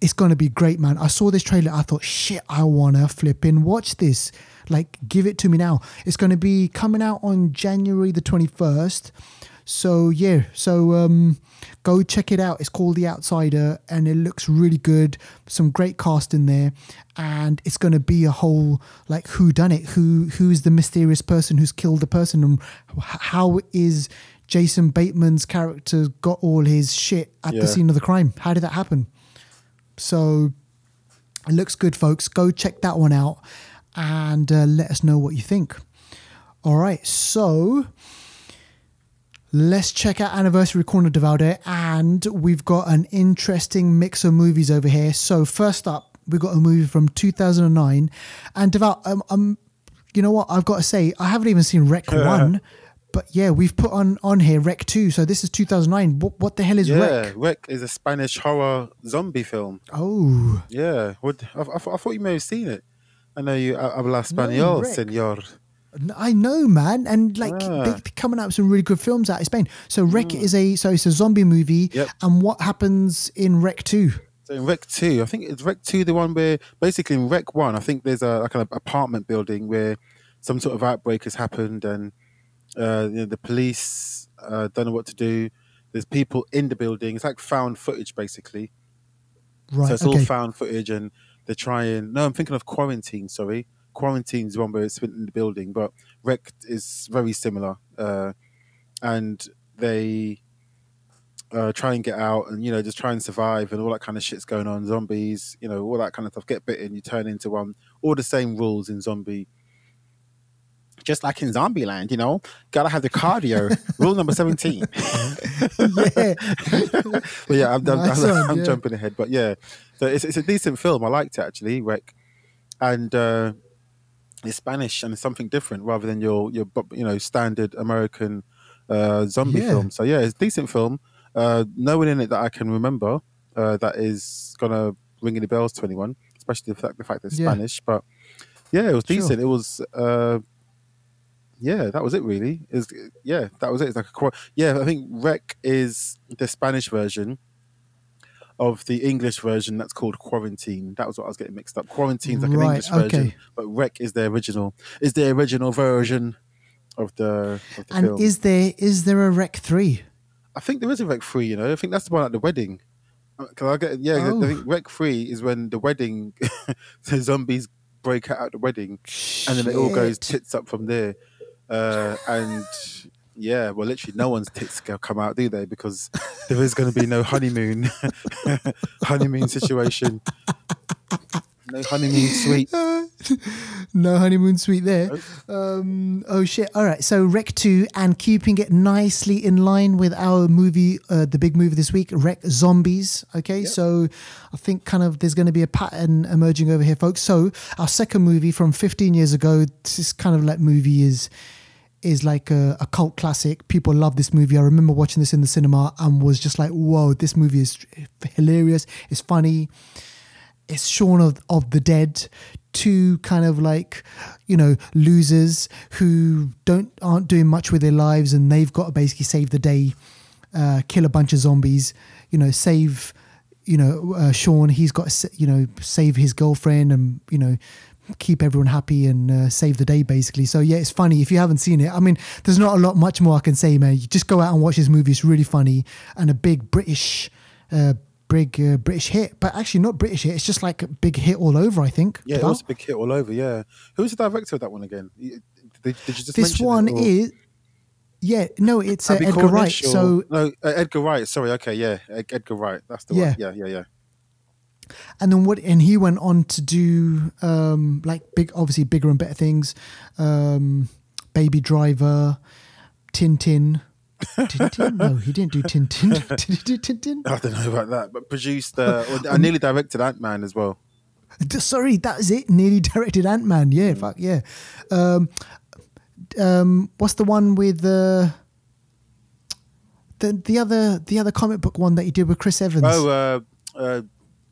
it's gonna be great, man. I saw this trailer, I thought, shit, I wanna flip in, watch this. Like, give it to me now. It's gonna be coming out on January the twenty first. So yeah, so um, go check it out. It's called The Outsider, and it looks really good. Some great cast in there, and it's going to be a whole like who done it, who who's the mysterious person who's killed the person, and how is Jason Bateman's character got all his shit at Yeah. the scene of the crime? How did that happen? So it looks good, folks. Go check that one out and uh, let us know what you think. All right, so let's check out Anniversary Corner de Valde, and we've got an interesting mix of movies over here. So first up, we've got a movie from 2009, and Deval, um, um, you know what? I've got to say, I haven't even seen Rec One. But yeah, we've put on on here Rec Two, so this is 2009. What, what the hell is Yeah, Rec? Wreck is a Spanish horror zombie film. Oh, Yeah, what, I, I, thought- I thought you may have seen it. I know you habla No, español, Rec. senor. I know, man, and like Ah. Hmm. they, they're coming out with some really good films out of Spain. So Rec is a so it's a zombie movie, Yep. and what happens in Rec Two? So in Rec 2, I think it's Rec 2 the one where basically in Rec 1, I think there's a like an apartment building where some sort of outbreak has happened and uh, you know, the police uh, don't know what to do. There's people in the building. It's like found footage basically. Right. So it's okay. all found footage and they're trying. No, I'm thinking of Quarantine, sorry. Quarantine's one where it's in the building, but Rec is very similar. Uh, and they uh, try and get out and, you know, just try and survive and all that kind of shit's going on. Zombies, you know, all that kind of stuff. Get bitten, you turn into one. All the same rules in zombie. Just like in Zombieland, you know, gotta have the cardio. Rule number 17. yeah. but yeah, I'm, I'm, Nice I'm, one, I'm yeah. jumping ahead. But yeah, so it's, it's a decent film. I liked it actually, Rec, and uh, it's Spanish and it's something different rather than your your you know standard American uh, zombie Yeah. film. So yeah, it's a decent film. Uh, no one in it that I can remember uh, that is gonna ring any bells to anyone, especially the fact the fact it's Yeah. Spanish. But yeah, it was Sure. decent. It was. Uh, yeah, that was it. Really, is yeah, that was it. It's like a yeah. I think Rec is the Spanish version of the English version that's called Quarantine. That was what I was getting mixed up. Quarantine's like an Right, English version, but Rec is the original. Is the original version of the of the And film. is there is there a Rec Three? I think there is a Rec three. You know, I think that's the one at the wedding. Uh, because I get yeah, Oh. I think Rec three is when the wedding, the zombies break out at the wedding, and then it all goes tits up from there. Uh, and yeah, well, literally, no one's tits come out, do they? Because there is going to be no honeymoon, honeymoon situation, no honeymoon suite. no honeymoon suite there. Um, oh shit! All right, so Rec Two and keeping it nicely in line with our movie, uh, the big movie this week, Rec Zombies. Okay, so I think kind of there's going to be a pattern emerging over here, folks. So our second movie from 15 years ago, this kind of like movie is is like a, a cult classic. People love this movie. I remember watching this in the cinema and was just like, "Whoa, this movie is hilarious. It's funny." it's Shaun of, of the Dead, two kind of like, you know, losers who don't aren't doing much with their lives and they've got to basically save the day, uh, kill a bunch of zombies, you know, save, you know, uh, Sean, he's got to, you know, save his girlfriend and, you know, keep everyone happy and uh, save the day basically. So yeah, it's funny if you haven't seen it. I mean, there's not a lot much more I can say, man. You just go out and watch this movie. It's really funny and a big British, uh, big uh, British hit, but actually not British hit. It's just like a big hit all over. I think. Yeah, it was a big hit all over. Yeah, who's the director of that one again? Did, did you just This one is. Yeah, no, it's uh, Edgar Wright. Or- So, no, uh, Edgar Wright. Sorry, okay, yeah, Edgar Wright. That's the Yeah. one. Yeah, yeah, yeah. And then what? And he went on to do um like big, obviously bigger and better things. Um, Baby Driver, Tintin. Tintin? No, he didn't do Tintin. Did he do Tintin? I don't know about that, but produced. Uh, or, I nearly directed Ant Man as well. Sorry, that is it. Nearly directed Ant Man. Yeah, fuck yeah. Um, um, what's the one with the the the other the other comic book one that he did with Chris Evans? Oh, uh, uh,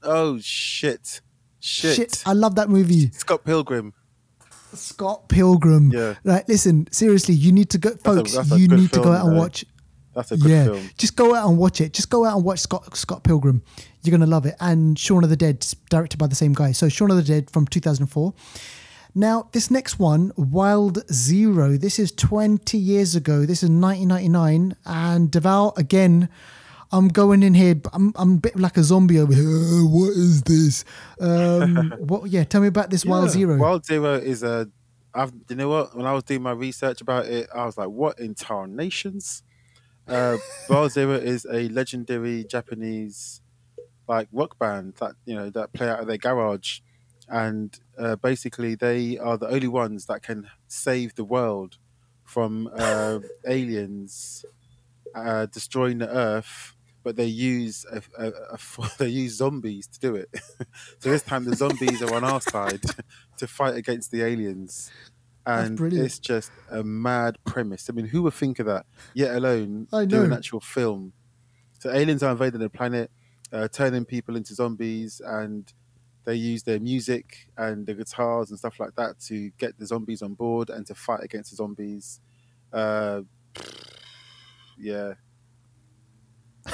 oh shit, shit. I love that movie. Scott Pilgrim. Scott Pilgrim. Yeah. Like, listen, seriously, you need to go, a- folks. that's a you need to go film, out and watch. That's a good yeah, film. just go out and watch it. Just go out and watch Scott Scott Pilgrim. You're gonna love it. And Shaun of the Dead, directed by the same guy. So Shaun of the Dead from 2004. Now this next one, Wild Zero. This is 20 years ago. This is 1999, and Deval again. I'm going in here. I'm I'm a bit like a zombie over here. "Uh, What is this? Um, what? Yeah, tell me about this Wild Zero. Wild Zero is a. I've, you know what? When I was doing my research about it, I was like, "What in nations?" Uh, Wild Zero is a legendary Japanese like rock band that you know that play out of their garage, and uh, basically they are the only ones that can save the world from uh, aliens uh, destroying the Earth. But they use a, a, a, they use zombies to do it. so this time the zombies are on our side to fight against the aliens. And it's just a mad premise. I mean, who would think of that? Yet alone I do an actual film. So aliens are invading the planet, uh, turning people into zombies, and they use their music and the guitars and stuff like that to get the zombies on board and to fight against the zombies. Uh, yeah.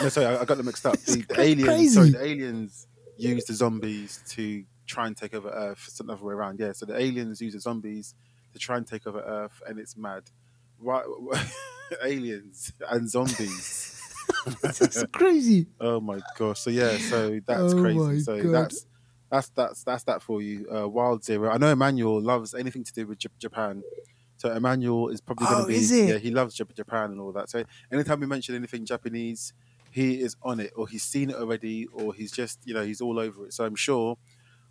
No, sorry, I, I got them mixed up. The, aliens, sorry, the aliens use the zombies to try and take over Earth. It's another way around. Yeah, so the aliens use the zombies to try and take over Earth, and it's mad. Right, aliens and zombies. it's crazy. Oh my gosh! So yeah, so that's Oh crazy. So God. that's that's that's that's that for you. Uh, Wild Zero. I know Emmanuel loves anything to do with Jap- Japan. So Emmanuel is probably going Oh, to be is it? yeah he loves Jap- Japan and all that. So anytime we mention anything Japanese, he is on it, or he's seen it already, or he's just you know he's all over it. So I'm sure.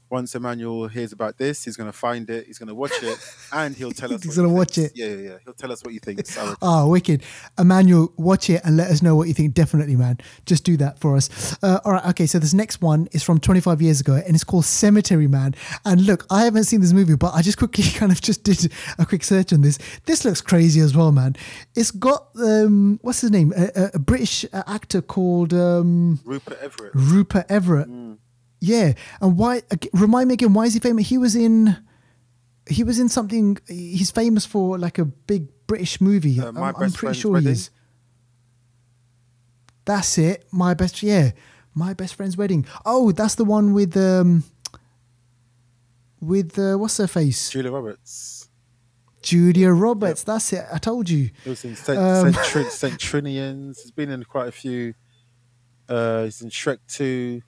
Once Emmanuel hears about this, he's going to find it, he's going to watch it, and he'll tell us. He's gonna he watch thinks. it. Yeah, yeah, yeah. He'll tell us what thinks. I. Oh, wicked. Emmanuel, watch it and let us know what you think. Definitely, man. Just do that for us. Uh, all right. Okay. So this next one is from 25 years ago and it's called Cemetery Man. And look, I haven't seen this movie, but I just quickly kind of just did a quick search on this. This looks crazy as well, man. It's got, um, what's his name? A, a, a British actor called um, Rupert Everett. Rupert Everett. Mm. Yeah. And why, remind me again, why is he famous? He was in. He was in something. He's famous for like a big British movie. Uh, I'm, I'm pretty sure Wedding? he is. That's it. My best. Yeah, my best friend's wedding. Oh, that's the one with um. With uh, what's her face? Julia Roberts. Julia Roberts. That's it. I told you. He was in Cent- Um, Centri- Centrinians. He's been in quite a few. Uh, he's in Shrek 2.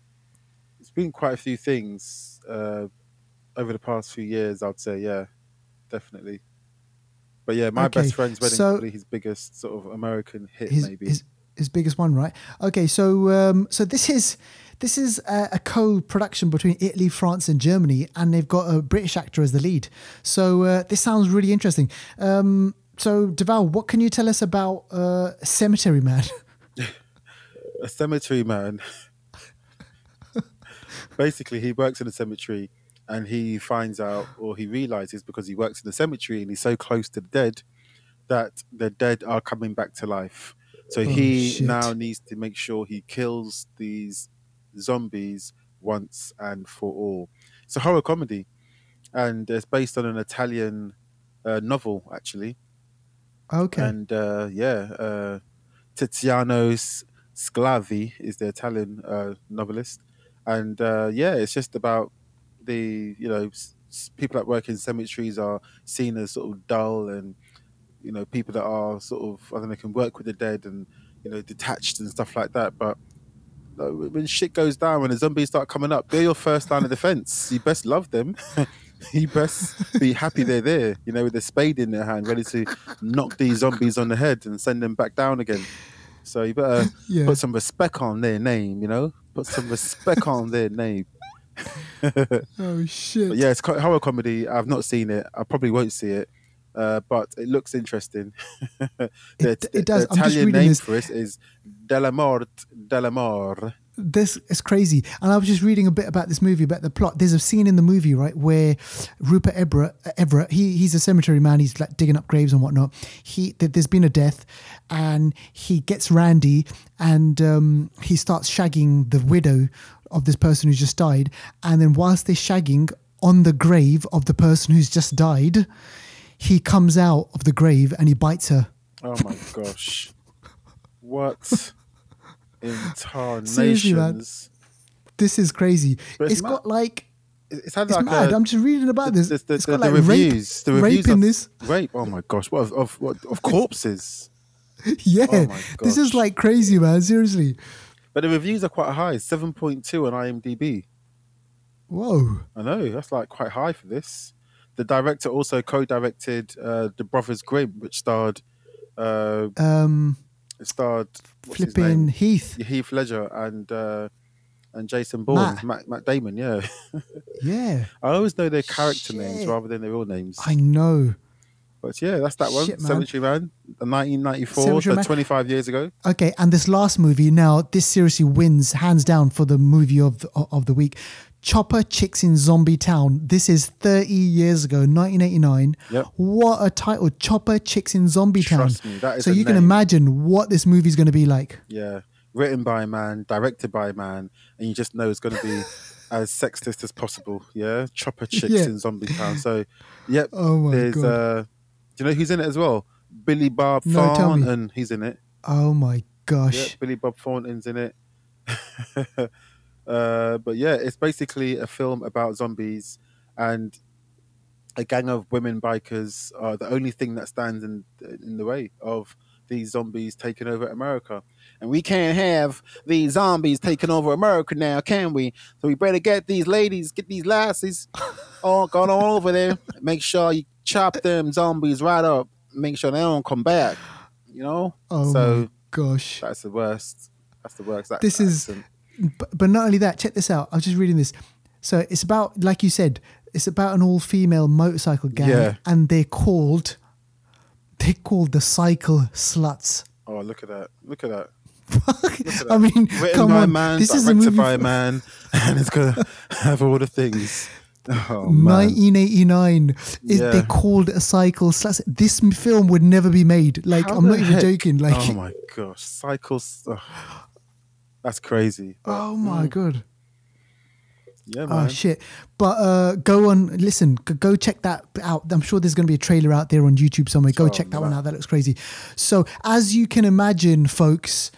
Been quite a few things uh, over the past few years, I'd say. Yeah, definitely. But yeah, My Okay, Best Friend's Wedding so- probably his biggest sort of American hit, his, maybe. his his biggest one, right? Okay, so um, so this is this is a, a co-production between Italy, France, and Germany, and they've got a British actor as the lead. So uh, this sounds really interesting. Um, so Deval, what can you tell us about uh, Cemetery Man? a cemetery man. Basically, he works in a cemetery and he finds out or he realizes because he works in the cemetery and he's so close to the dead that the dead are coming back to life. So Oh, he shit. now needs to make sure he kills these zombies once and for all. It's a horror comedy and it's based on an Italian uh, novel, actually. okay, And uh, yeah, uh, Tiziano Sclavi is the Italian uh, novelist, and uh, yeah, it's just about the you know s- people that work in cemeteries are seen as sort of dull, and you know people that are sort of I don't know can work with the dead and you know detached and stuff like that, but. uh, When shit goes down, when the zombies start coming up, they're your first line of defense. You best love them. you best be happy they're there, you know, with a spade in their hand, ready to knock these zombies on the head and send them back down again. So you better yeah. put some respect on their name, you know, put some respect on their name. Oh shit! But yeah, it's horror comedy. I've not seen it. I probably won't see it, uh, but it looks interesting. the, It- it does. The I'm just Italian name this. for it is Della Morte Della More. This is crazy. And I was just reading a bit about this movie, about the plot. There's a scene in the movie, right, where Rupert Everett, Everett he, he's a cemetery man. He's like digging up graves and whatnot. He there's been a death, and he gets Randy, and um, he starts shagging the widow of this person who's just died. And then whilst they're shagging on the grave of the person who's just died, he comes out of the grave and he bites her. Oh my gosh. What tarnations? Seriously, man. This is crazy. But it's it's mad. got like It's had it's like mad. I'm just reading about this. the, the, it's the, got the like reviews. rape, the rape in this. rape. Oh my gosh! What of of, what, of corpses? Yeah, Oh this is like crazy, man. Seriously. But the reviews are quite high. Seven point two on IMDb. Whoa. I know that's like quite high for this. The director also co-directed uh, The Brothers Grimm, which starred uh, Um, it starred flipping? Heath. Heath Ledger and uh, and Jason Bourne, Matt. Matt. Matt Damon. Yeah, Yeah, I always know their character names rather than their real names. I know. But yeah, that's that one. Shit, man. Cemetery Man, the 1994, Cemetery so Man. 25 years ago. Okay, and this last movie now, this seriously wins hands down for the movie of the, of the week. Chopper Chicks in Zombie Town. This is 30 years ago, 1989. Yep. What a title, Chopper Chicks in Zombie Trust Town. me, that is so you can imagine what this movie's going to be like. Yeah, written by a man, directed by a man, and you just know it's going to be as sexist as possible. Yeah, chopper chicks Yeah. in Zombie Town. So, yep. Oh my there's God. uh, do you know who's in it as well? Billy Bob No. Thornton. He's in it. Oh my gosh. Billy Bob Thornton's in it. uh, but yeah, it's basically a film about zombies and a gang of women bikers are the only thing that stands in in the way of these zombies taking over America. And we can't have these zombies taking over America now, can we? So we better get these ladies, get these lassies all gone all over there. Make sure you chop them zombies right up. Make sure they don't come back. You know? Oh so my gosh. that's the worst. That's the worst. ac- This is- accent. But, but not only that, check this out. I was just reading this. So it's about, like you said, it's about an all-female motorcycle gang, Yeah. and they're called, they're called the Cycle Sluts. Oh, look at that! Look at that! I mean, Written come by on, man, this is a directed movie by from man, and it's gonna have all the things. Oh man! 1989. It, Yeah. They're called a Cycle Sluts. This m- film would never be made. Like How I'm not even heck? joking. Like, oh my gosh, cycles. ugh. That's crazy. But, oh my god. yeah, man. Oh shit! But uh, go on, listen, go check that out. I'm sure there's going to be a trailer out there on YouTube somewhere. Go Oh, check that one out. That looks crazy. So, as you can imagine, folks,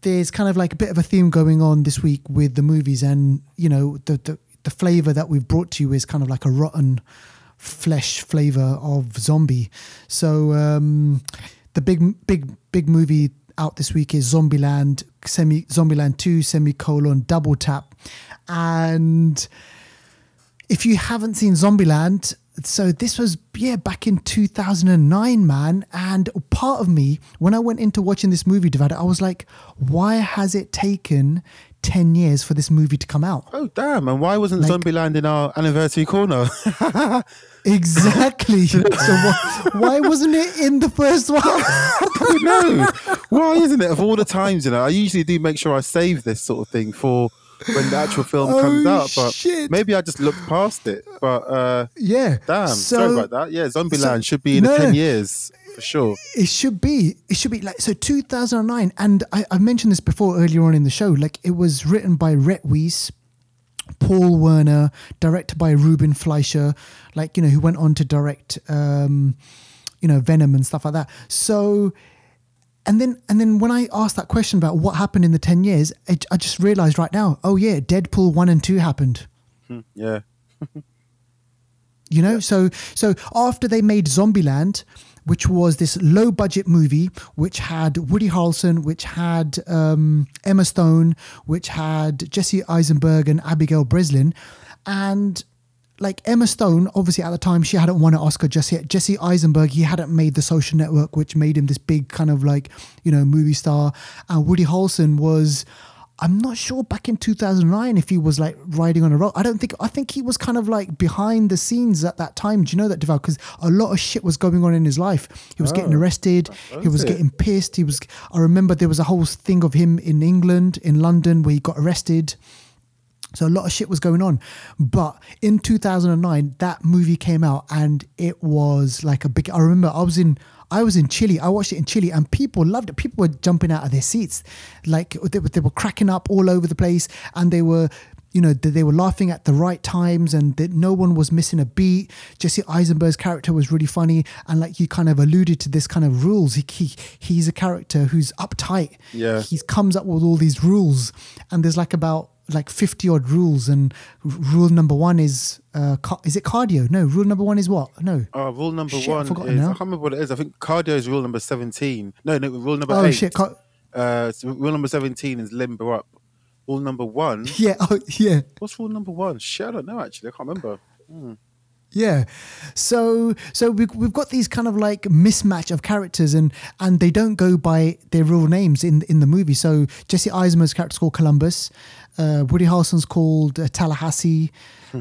there's kind of like a bit of a theme going on this week with the movies, and you know the the, the flavor that we've brought to you is kind of like a rotten flesh flavor of zombie. So, um, the big big big movie out this week is Zombieland semi Zombieland 2 semicolon double tap and if you haven't seen Zombieland, so this was yeah back in 2009, man. And part of me, when I went into watching this movie, Divided, I was like, why has it taken 10 years for this movie to come out? Oh damn! And why wasn't Like- Zombieland in our anniversary corner? Exactly. so why, why wasn't it in the first one? no, why isn't it? Of all the times, you know, I usually do make sure I save this sort of thing for when the actual film Oh, comes out. But shit. maybe I just looked past it. But uh, yeah. damn, So sorry about that. Yeah, Zombieland should be in no, ten years for sure. It should be. It should be like so. 2009, and I, I mentioned this before earlier on in the show. Like it was written by Rhett Weiss, Paul Werner, directed by Ruben Fleischer, like you know who went on to direct, um, you know Venom and stuff like that. So, and then and then when I asked that question about what happened in the 10 years, I, I just realized right now. Oh yeah, Deadpool one and two happened. Yeah, You know, so so after they made Zombieland, which was this low budget movie, which had Woody Harrelson, which had um, Emma Stone, which had Jesse Eisenberg and Abigail Breslin, and like Emma Stone, obviously at the time she hadn't won an Oscar just yet. Jesse Eisenberg, he hadn't made The Social Network, which made him this big kind of like you know movie star, and Woody Harrelson was. I'm not sure back in 2009 if he was like riding on a roll. I don't think, I think he was kind of like behind the scenes at that time. Do you know that, Deval? Because a lot of shit was going on in his life. He was getting Oh, arrested. He was was it? getting pissed. He was, I remember there was a whole thing of him in England, in London, where he got arrested. So a lot of shit was going on. But in 2009, that movie came out and it was like a big I remember I was in I was in Chile. I watched it in Chile and people loved it. People were jumping out of their seats. Like they were, they were cracking up all over the place and they were you know they were laughing at the right times and that no one was missing a beat. Jesse Eisenberg's character was really funny, and like you kind of alluded to this kind of rules. He, he he's a character who's uptight. Yeah. he comes up with all these rules, and there's like about like 50 odd rules and r- rule number one is uh ca- is it cardio no rule number one is what no Oh, rule number Shit, one forgotten is I can't remember what it is. I think cardio is rule number seventeen. No, no, rule number oh eight. shit ca- Uh, so rule number seventeen is limber up. Rule number one. yeah oh, yeah What's rule number one? Shit, I don't know. Actually, I can't remember. Yeah. So so we we've got these kind of like mismatch of characters and and they don't go by their real names in in the movie. So Jesse Eisenberg's character's called Columbus, uh, Woody Harrelson's called uh, Tallahassee,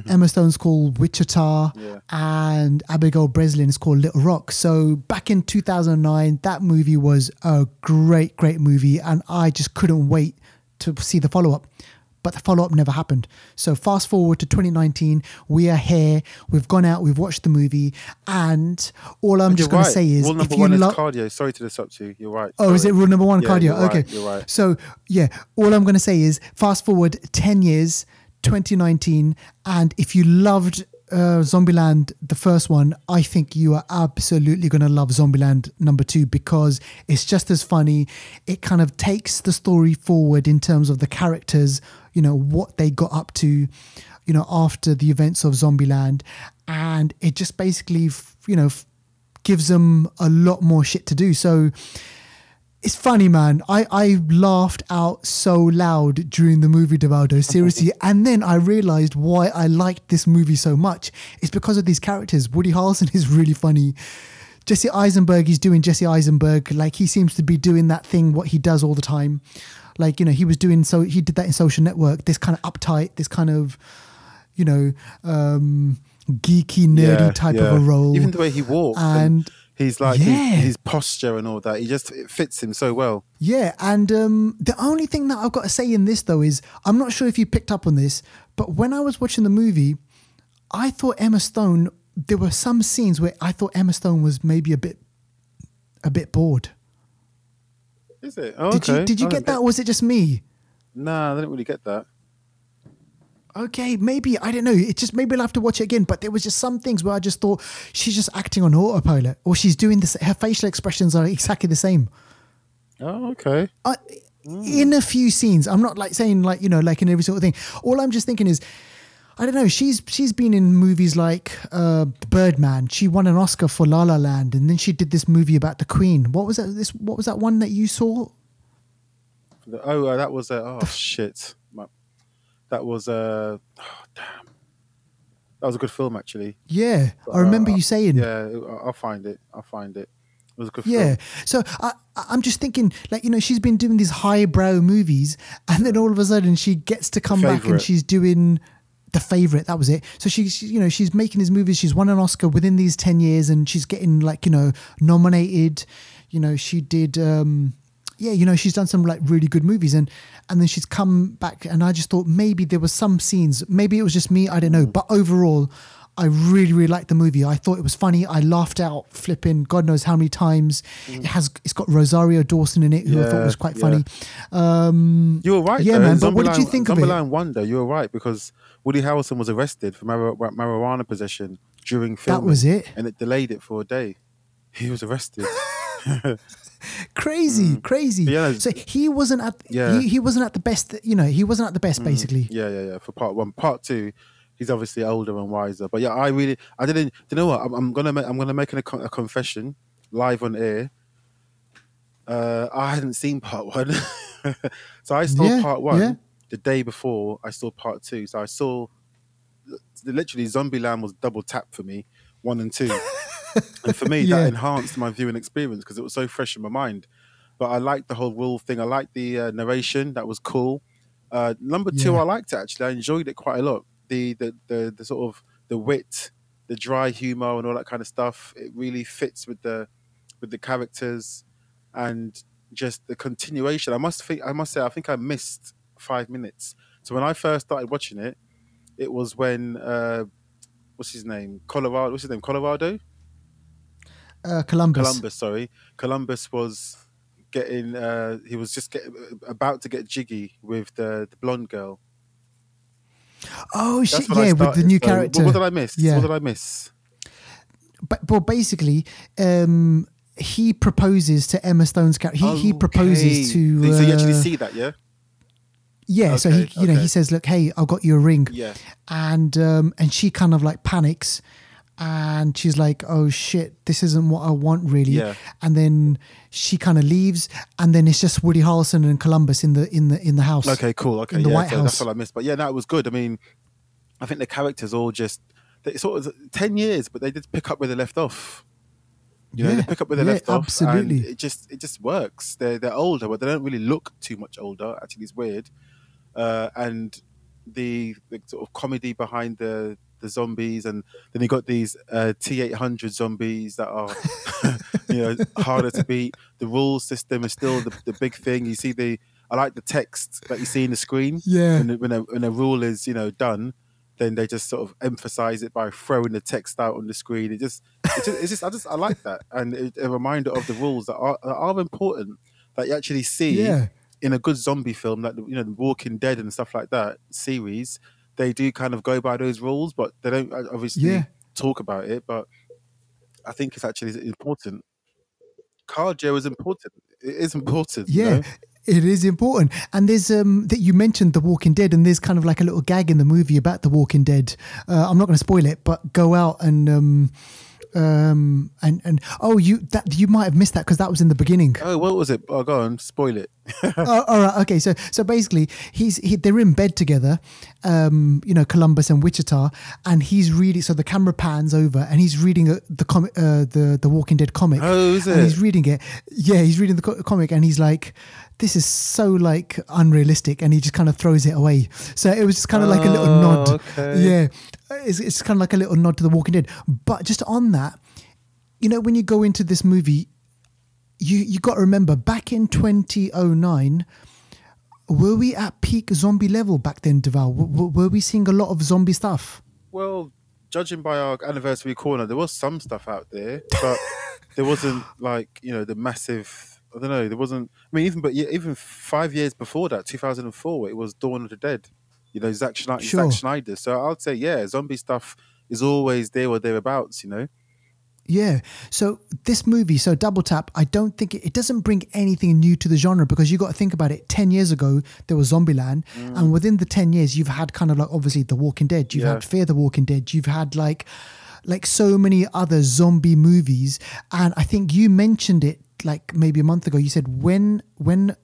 Emma Stone's called Wichita, Yeah. and Abigail Breslin is called Little Rock. So back in 2009, that movie was a great great movie. And I just couldn't wait to see the follow up but the follow up never happened. So fast forward to 2019, we are here. We've gone out, we've watched the movie, and all I'm just going to say is, rule if you is love, cardio. Sorry to disrupt you. You're right. oh, is it rule number one, Yeah, cardio? you're right, okay, you're right. So yeah, all I'm going to say is, fast forward 10 years, 2019, and if you loved uh, Zombieland, the first one, I think you are absolutely going to love Zombieland number two because it's just as funny. It kind of takes the story forward in terms of the characters, you know, what they got up to, you know, after the events of Zombieland. And it just basically, you know, gives them a lot more shit to do. So, it's funny, man. I, I laughed out so loud during the movie Devaldo, seriously. and then I realized why I liked this movie so much. It's because of these characters. Woody Harrelson is really funny. Jesse Eisenberg, he's doing Jesse Eisenberg. Like he seems to be doing that thing, what he does all the time. Like, you know, he was doing so, he did that in Social Network, this kind of uptight, this kind of, you know, um, geeky, nerdy Yeah, type yeah. of a role. Even the way he walks and, And- he's like Yeah. his, his posture and all that. He just it fits him so well. Yeah, and um, the only thing that I've got to say in this though is I'm not sure if you picked up on this, but when I was watching the movie, I thought Emma Stone. There were some scenes where I thought Emma Stone was maybe a bit, a bit bored. Is it? Oh, Did okay. you did you I get that? Or was it just me? Nah, I didn't really get that. Okay, maybe I don't know. It just maybe I'll have to watch it again. But there was just some things where I just thought she's just acting on autopilot, or she's doing this. Her facial expressions are exactly the same. Oh, okay. I, hmm. in a few scenes. I'm not like saying like you know like in every sort of thing. All I'm just thinking is, I don't know. She's she's been in movies like uh, Birdman. She won an Oscar for La La Land, and then she did this movie about the Queen. What was that? This what was that one that you saw? The- oh, uh, that was uh, oh shit. My- That was uh, oh, damn. That was a good film actually. Yeah, I remember Uh, you saying. Yeah, I'll find it. I'll find it. It was a good film. Yeah. film. So I, I- I'm just thinking, like, you know, she's been doing these highbrow movies, and then all of a sudden she gets to come back and she's doing the favorite. That was it. So she's, you know, she's making these movies. She's won an Oscar within these 10 years, and she's getting, like, you know, nominated. You know, she did. um yeah, you know, she's done some like really good movies and and then she's come back and I just thought maybe there were some scenes, maybe it was just me, I don't know, but overall I really, really liked the movie. I thought it was funny. I laughed out flipping God knows how many times. It has it's got Rosario Dawson in it, who I thought was quite yeah. funny. Um You were right. Yeah, though. man, but what did you Zombieland- think of it? Zombieland Wonder, you were right because Woody Harrelson was arrested for mar- marijuana possession during filming. was it? and it delayed it for a day. He was arrested. crazy, crazy. Mm. Yeah. So he wasn't at Yeah. he, he wasn't at the best, you know, he wasn't at the best basically. yeah, yeah, yeah. For part one, part two, he's obviously older and wiser. But yeah, I really, I didn't. You know what? I'm, I'm gonna, make, I'm gonna make a, a confession live on air. Uh, I hadn't seen part one, so I saw Yeah, part one yeah. The day before. I saw part two, so I saw literally Zombieland was double tap for me, one and two. and for me, Yeah. that enhanced my viewing experience because it was so fresh in my mind. But I liked the whole wolf thing. I liked the uh, narration; that was cool. Uh, number two, Yeah. I liked it actually. I enjoyed it quite a lot. The, the the the sort of the wit, the dry humor, and all that kind of stuff. It really fits with the with the characters and just the continuation. I must think. I must say, I think I missed five minutes. So when I first started watching it, it was when uh, what's his name? Colorado. What's his name? Colorado. Uh, Columbus. Columbus, sorry. Columbus was getting uh he was just getting about to get jiggy with the, the blonde girl. Oh shit! That's Yeah, with the new So, character. What did I miss? Yeah. What did I miss? but, but basically, um, he proposes to Emma Stone's character. He, he proposes to. So you actually uh, see that, yeah? Yeah, so he, Okay, you know, he says, "Look, hey, I've got you a ring," Yeah. and um, and she kind of like panics, and she's like, "Oh shit, this isn't what I want, really." Yeah. And then she kind of leaves, and then it's just Woody Harrelson and Columbus in the in the in the house. Okay, cool. Okay, in the yeah, White so House. that's what I missed. But yeah, no, was good. I mean, I think the characters all just they sort of ten years, but they did pick up where they left off. You know, Yeah, they pick up where they yeah, left off. absolutely. And it just it just works. They're they're older, but they don't really look too much older. Actually, it's weird. Uh, and the, the sort of comedy behind the the zombies, and then you got these uh, T eight hundred zombies that are you know harder to beat. The rule system is still the, the big thing. You see the I like the text that you see in the screen. Yeah. When, when, a, when a rule is you know done, then they just sort of emphasize it by throwing the text out on the screen. It just it's just, it's just I just I like that, and it, a reminder of the rules that are that are important that you actually see Yeah. In a good zombie film, like you know, The Walking Dead and stuff like that series. They do kind of go by those rules, but they don't uh, obviously Yeah. talk about it. But I think it's actually important. Cardio is important. It is important. you Yeah, know? it is important. And there's um that you mentioned The Walking Dead, and there's kind of like a little gag in the movie about The Walking Dead. Uh, I'm not going to spoil it, but go out and um um and and oh you that you might have missed that because that was in the beginning. Oh, what was it? Oh, go on, spoil it. oh, all right, okay. So so basically, he's he, they're in bed together, um, you know, Columbus and Wichita, and he's reading. So the camera pans over, and he's reading uh, the comic, uh, the the Walking Dead comic. Oh, is And he's reading it. Yeah, he's reading the co- comic, and he's like, "This is so like unrealistic," and he just kind of throws it away. So it was just kind of like a little Oh, nod. okay. Yeah, it's, it's kind of like a little nod to the Walking Dead. But just on that, you know, when you go into this movie, you you got to remember back in 2009 were we at peak zombie level back then deval W- w- were we seeing a lot of zombie stuff Well, judging by our anniversary corner, there was some stuff out there, but there wasn't like you know the massive. I don't know. There wasn't. I mean, even but even five years before that, two thousand and four, it was Dawn of the Dead. You know, Zack Snyder. Sure. Zack Snyder. So I'd say, yeah, zombie stuff is always there or thereabouts. You know. yeah so this movie so double tap i don't think it, it doesn't bring anything new to the genre because you got to think about it 10 years ago there was zombieland Mm. and within the 10 years you've had kind of like obviously the walking dead you've Yeah. had fear the walking dead you've had like like so many other zombie movies and i think you mentioned it like maybe a month ago you said when when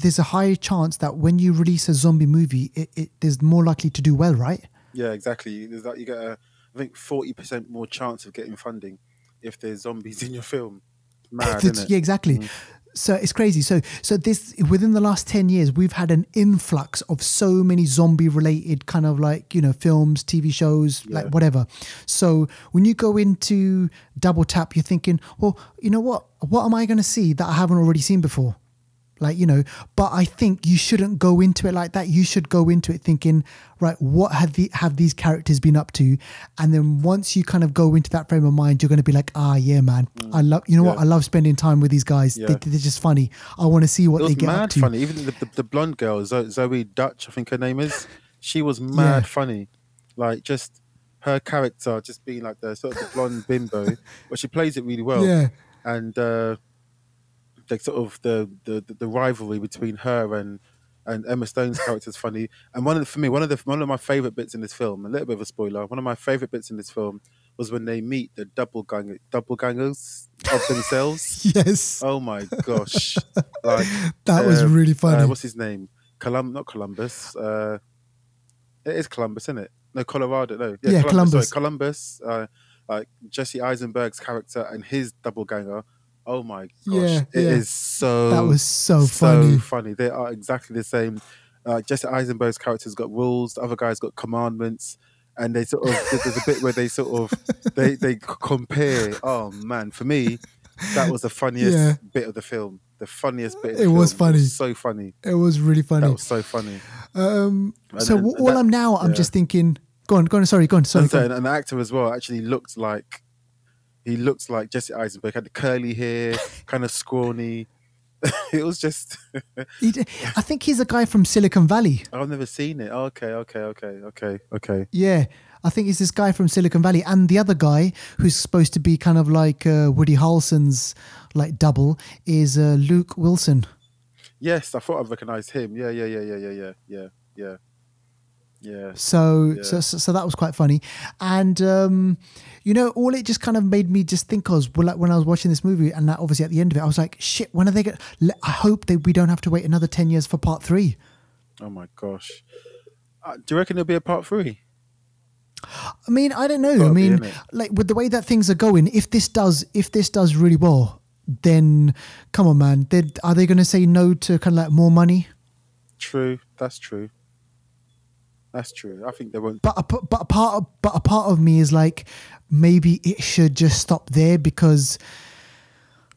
there's a high chance that when you release a zombie movie it, it there's more likely to do well right Yeah, exactly. There's like you get a, I think forty percent more chance of getting funding if there's zombies in your film. Mad, yeah exactly mm. So it's crazy. So so this within the last 10 years we've had an influx of so many zombie related kind of like you know films tv shows like whatever. So when you go into double tap you're thinking well you know what? What am i going to see that i haven't already seen before like you know but i think you shouldn't go into it like that you should go into it thinking right what have the have these characters been up to and then once you kind of go into that frame of mind you're going to be like ah yeah man i love you know what Mm. I love spending time with these guys Yeah. they, they're just funny i want to see what they get up mad to funny. Even the, the, the blonde girl, Zoey Deutch, I think her name is. She was mad Yeah. funny. Like just her character, just being like the sort of the blonde bimbo, but she plays it really well. yeah And uh, the sort of the, the the rivalry between her and and Emma Stone's character is funny. And one of the, for me, one of the one of my favorite bits in this film, a little bit of a spoiler. One of my favorite bits in this film was when they meet the double gang double gangers of themselves. yes Oh my gosh! Like that was uh, really funny uh, what's his name? Colum, not Columbus. Uh, it is Columbus, isn't it? No, Colorado. No, Yeah, Columbus. Sorry, Columbus. Uh, like Jesse Eisenberg's character and his double ganger. Oh my gosh! Yeah, it is yeah. so. that was so funny funny. They are exactly the same. Uh, Jesse Eisenberg's character's got rules. The other guy's got commandments. And they sort of there's a bit where they sort of they they compare. Oh man, for me, that was the funniest Yeah. bit of the film. The funniest bit. Of the It was film. funny. so funny. it was really funny That was so funny. um so then all that- i'm now i'm yeah. just thinking go on go on sorry go on sorry And, so, on. and the actor as well actually looked like he looked like Jesse Eisenberg. Had the curly hair, kind of scrawny. it was just. I think he's a guy from Silicon Valley. I've never seen it. okay, okay, okay, okay, okay. Yeah, I think it's this guy from Silicon Valley, and the other guy who's supposed to be kind of like uh, Woody Harrelson's like double is uh, Luke Wilson. Yes, I thought I recognised him. Yeah, yeah, yeah, yeah, yeah, yeah, yeah, yeah, yeah. So, Yeah. so, so, so that was quite funny, and um, you know, all it just kind of made me just think was well, like when I was watching this movie, and that obviously at the end of it, I was like, shit, when are they going? to I hope that we don't have to wait another ten years for part three. Oh my gosh. Uh, do you reckon there'll be a part three? I mean, I don't know. I Gotta mean, like with the way that things are going, if this does, if this does really well, then come on, man. Then are they going to say no to kind of like more money? True. That's true. That's true. I think they won't. But a, but a part of, but a part of me is like maybe it should just stop there because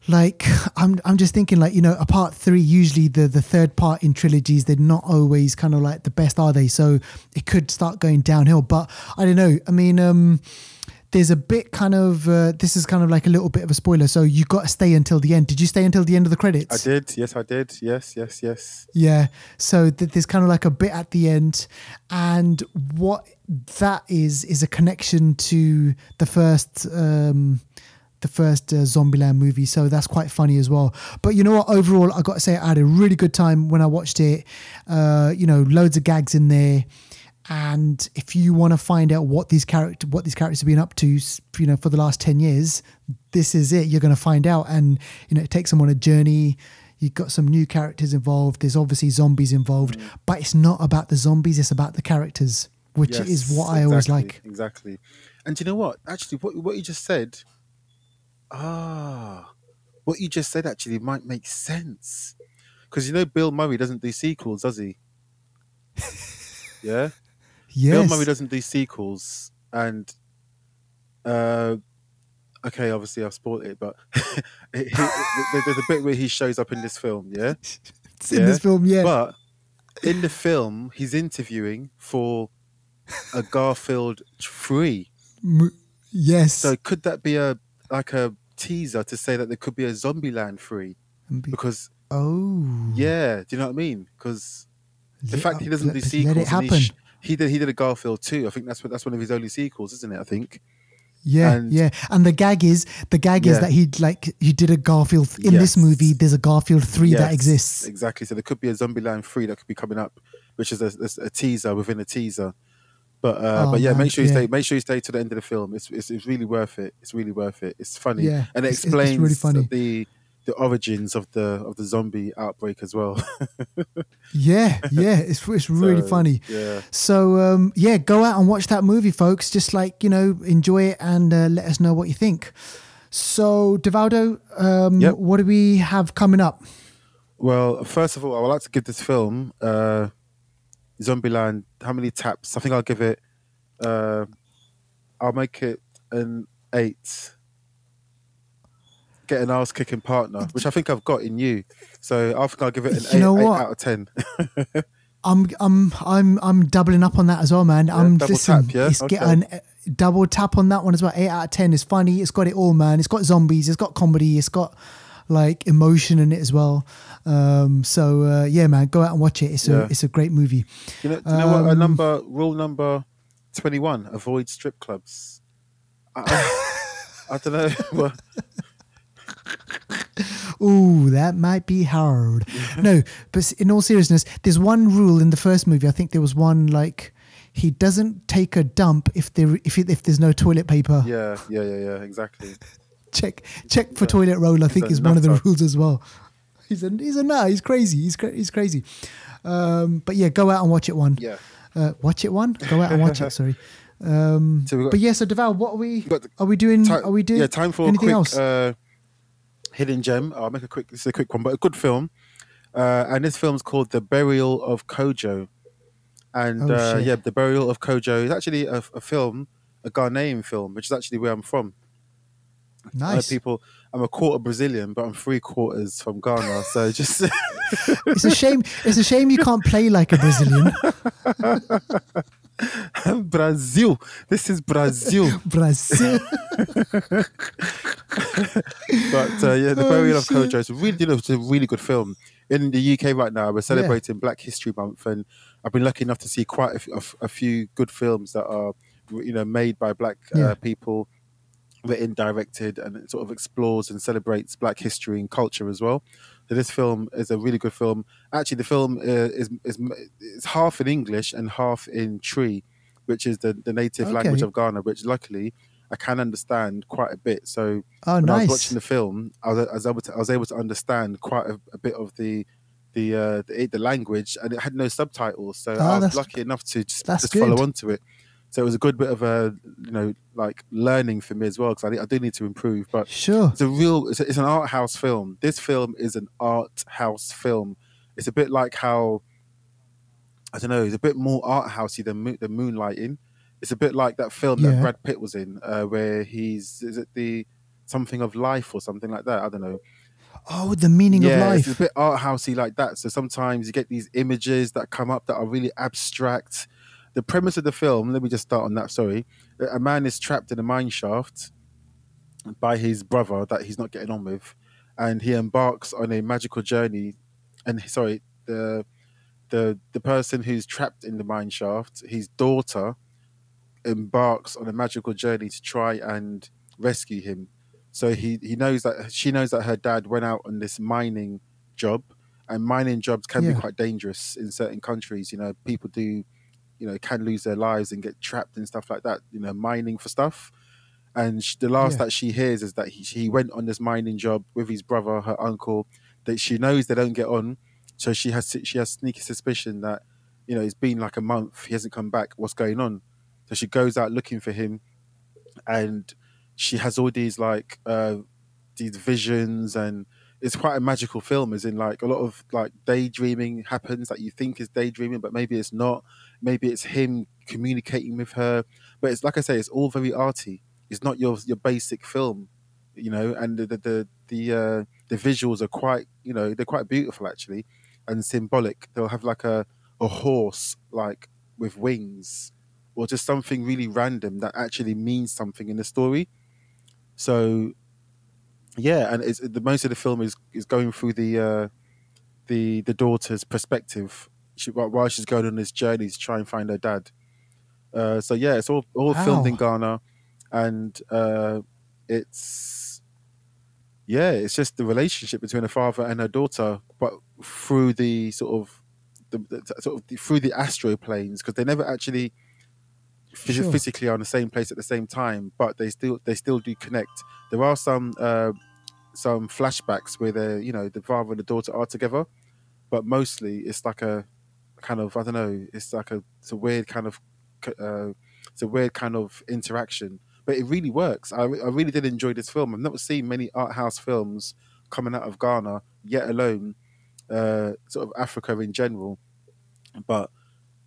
like I'm I'm just thinking like you know a part three usually the the third part in trilogies they're not always kind of like the best are they so it could start going downhill but I don't know I mean um there's a bit kind of uh, this is kind of like a little bit of a spoiler so you got to stay until the end did you stay until the end of the credits I did. Yes, I did. Yes, yes, yes. yeah. So th- there's kind of like a bit at the end, and what that is is a connection to the first. Um, the first uh, Zombieland movie, so that's quite funny as well. But you know what? Overall, I got to say, I had a really good time when I watched it. Uh, you know, loads of gags in there, and if you want to find out what these character, what these characters have been up to, you know, for the last ten years, this is it. You're going to find out, and you know, it takes them on a journey. You've got some new characters involved. There's obviously zombies involved, but it's not about the zombies. It's about the characters, which Yes, is what I always like. Exactly. And do you know what? Actually, what what you just said, ah, what you just said actually might make sense. Because you know Bill Murray doesn't do sequels, does he? yeah. Bill Murray doesn't do sequels, and uh, okay, obviously I've spoiled it, but he, he- there's a bit where he shows up in this film, yeah. It's in this film, yeah. But in the film, he's interviewing for a Garfield free. M- yes. So could that be a like a teaser to say that there could be a Zombieland free? Because oh. yeah, do you know what I mean? Because the Let- fact he doesn't let- do let sequels, it and happen. he, sh- he did he did a Garfield too. I think that's what that's one of his only sequels, isn't it? I think. Yeah, And- yeah, and the gag is the gag is that he like he did a Garfield in this movie. There's a Garfield three that exists. Exactly. So there could be a Zombieland three that could be coming up, which is a, a, a teaser within a teaser. But uh, Oh, but yeah, man, make sure you yeah. stay. Make sure you stay to the end of the film. It's it's, it's really worth it. It's really worth it. It's funny. Yeah, and it it's- it's- it's explains really funny. the the origins of the of the zombie outbreak as well. Yeah, yeah, it's it's really So, funny. Yeah. So um, yeah, go out and watch that movie, folks. Just like you know, enjoy it and uh, let us know what you think. So Devaldo, um, Yep. what do we have coming up? Well, first of all, I would like to give this film, uh, Zombieland, how many taps? I think I'll give it. Uh, I'll make it an eight. Get an ass kicking partner, which I think I've got in you. So I think I'll give it an You eight, know eight out of ten. I'm I'm I'm I'm doubling up on that as well, man. I'm double listen, tap, yeah? It's Okay. get an uh, double tap on that one as well. Eight out of ten It's funny. It's got it all, man. It's got zombies. It's got comedy. It's got like emotion in it as well. Um, so uh, yeah, man, go out and watch it. It's a it's a great movie. You know, do you know what? A Um, number rule number twenty-one: avoid strip clubs. I, I, I don't know. Ooh, that might be hard. no, but in all seriousness, there's one rule in the first movie. I think there was one like he doesn't take a dump if there if if there's no toilet paper. yeah, yeah, yeah, yeah. Exactly. check check for toilet roll. I think is one of the rules as well. He's a he's a nut. He's crazy. He's cra- he's crazy. Um, but yeah, go out and watch it. One. Yeah. Uh, watch it. One. Go out and watch it. Sorry. Um, So but yeah, so Deval, what are we? the Are we doing? Are we doing? Yeah, time for a anything quick else? Uh, hidden gem. I'll make a quick. This is a quick one, but a good film. Uh, and this film's called The Burial of Kojo. And Oh, uh, yeah, The Burial of Kojo is actually a, a film, a Ghanaian film, which is actually where I'm from. Nice. people. I'm a quarter Brazilian, but I'm three quarters from Ghana. So just it's a shame. It's a shame you can't play like a Brazilian. Brazil. This is Brazil. Brazil. But uh, yeah, the Oh, burial of. Kojo is really, you know, it's a really good film. In the UK right now, we're celebrating Black History Month, and I've been lucky enough to see quite a, f- a f- a few good films that are, you know, made by Black Yeah. uh, people, written, directed, and it sort of explores and celebrates Black history and culture as well. So this film is a really good film. Actually, the film uh, is is is half in English and half in Twi, which is the, the native language of Ghana. Which luckily I can understand quite a bit. So Oh, when I was nice. watching the film, I was, I was able to I was able to understand quite a, a bit of the the, uh, the the language, and it had no subtitles, so Oh, I was lucky enough to just, just follow good. onto it. So it was a good bit of a you know like learning for me as well because I, I do need to improve. But Sure. it's a real it's, a, it's an art house film. This film is an art house film. It's a bit like how I don't know. It's a bit more art housey than Mo- than Moonlighting. It's a bit like that film Yeah. that Brad Pitt was in, uh, where he's is it the something of life or something like that. I don't know. Oh, the meaning yeah, of life. it's a bit art housey like that. So sometimes you get these images that come up that are really abstract. The premise of the film. Let me just start on that. Sorry, a man is trapped in a mine shaft by his brother that he's not getting on with, and he embarks on a magical journey. And sorry, the the the person who's trapped in the mine shaft, his daughter, embarks on a magical journey to try and rescue him. So he he knows that she knows that her dad went out on this mining job, and mining jobs can Yeah. be quite dangerous in certain countries. You know, people do, you know, can lose their lives and get trapped and stuff like that. You know, mining for stuff. And sh the last Yeah. that she hears is that he he went on this mining job with his brother, her uncle. That she knows they don't get on, so she has she has sneaky suspicion that, you know, it's been like a month. He hasn't come back. What's going on? So she goes out looking for him, and she has all these like uh, these visions, and it's quite a magical film. As in, like a lot of like daydreaming happens that you think is daydreaming, but maybe it's not. Maybe it's him communicating with her, but it's like I say, it's all very arty. It's not your your basic film, you know. And the the the the, uh, the visuals are quite, you know, they're quite beautiful actually, and symbolic. They'll have like a a horse like with wings or just something really random that actually means something in the story. So, yeah, and it's the most of the film is is going through the uh, the the daughter's perspective she, while she's going on this journey to try and find her dad. Uh, so yeah, it's all all filmed in Ghana, and uh, it's yeah, it's just the relationship between a father and her daughter, but through the sort of the, the sort of the, through the astro planes because they never actually phys- Sure. physically are in the same place at the same time, but they still they still do connect. There are some uh, some flashbacks where they you know the father and the daughter are together, but mostly it's like a kind of I don't know. It's like a it's a weird kind of uh, it's a weird kind of interaction, but it really works. I, I really did enjoy this film. I've never seen many art house films coming out of Ghana, yet alone uh, sort of Africa in general. But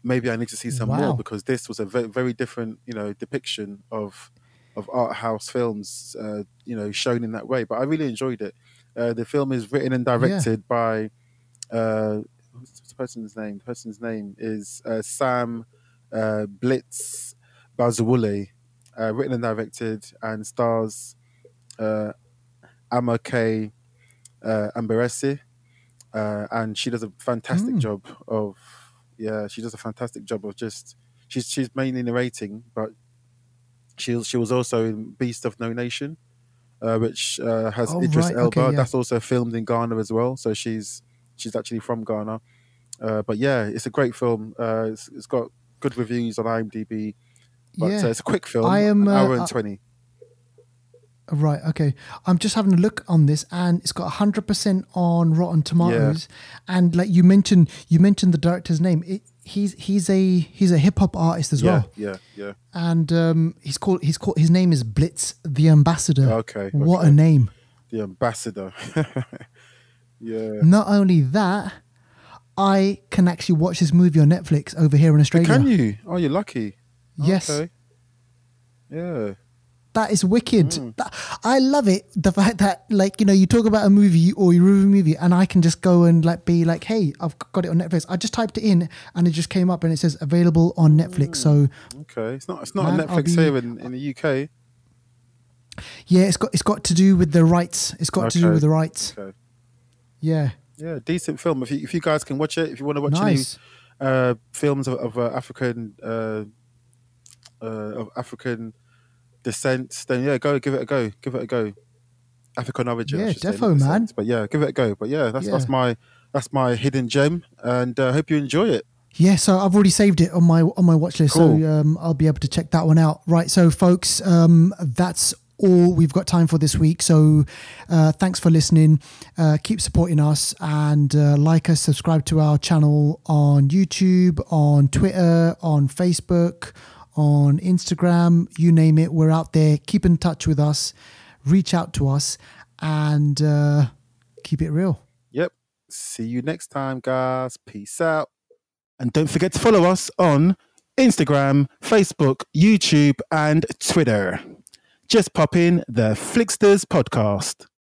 maybe I need to see some Wow. more because this was a very, very different, you know, depiction of of art house films, uh, you know, shown in that way. But I really enjoyed it. Uh, the film is written and directed by uh, what's the person's name? The person's name is uh, Sam uh, Blitz Bazawule, uh, written and directed, and stars uh, Ama K. Uh, Abebrese, uh, and she does a fantastic Mm. job of yeah, she does a fantastic job of just she's she's mainly narrating, but she she was also in Beast of No Nation, uh, which uh, has Oh, Idris right, Elba. okay, yeah. That's also filmed in Ghana as well. So she's she's actually from Ghana. Uh, but yeah, it's a great film. Uh, it's, it's got good reviews on IMDb. But yeah. uh, it's a quick film, I am, an hour uh, and uh, twenty. Right. Okay. I'm just having a look on this, and it's got 100 percent on Rotten Tomatoes. And like you mentioned, you mentioned the director's name. It, he's he's a he's a hip hop artist as yeah, well, yeah, yeah. and um, he's called he's called his name is Blitz the Ambassador. Okay, What okay. a name! The ambassador. yeah. Not only that, I can actually watch this movie on Netflix over here in oh, Australia. Can you? Oh, you're lucky. Yes. Okay. Yeah. That is wicked. Mm. That- I love it. The fact that like you know you talk about a movie or you review a movie, and I can just go and like be like, hey, I've got it on Netflix. I just typed it in, and it just came up, and it says available on Netflix. So mm. Okay, it's not it's not on Man, Netflix be- here in, in the UK. yeah, it's got it's got to do with the rights. It's got to do with the rights. Okay. Yeah, Yeah, decent film. If you if you guys can watch it, if you want to watch nice. any uh, films of, of uh, African uh, uh, of African descent, then yeah, go give it a go. Give it a go. African origin. Yeah, defo, man. But yeah, give it a go. But yeah, that's that's my that's my hidden gem, and uh, hope you enjoy it. Yeah, so I've already saved it on my on my watch list, Cool. so um, I'll be able to check that one out. Right, so folks, um, that's all we've got time for this week. So uh, thanks for listening. Uh, keep supporting us and uh, like us, subscribe to our channel on YouTube, on Twitter, on Facebook, on Instagram. You name it, we're out there. Keep in touch with us. Reach out to us and uh, keep it real. Yep. See you next time, guys. Peace out. And don't forget to follow us on Instagram, Facebook, YouTube, and Twitter. Just pop in the Flixters podcast.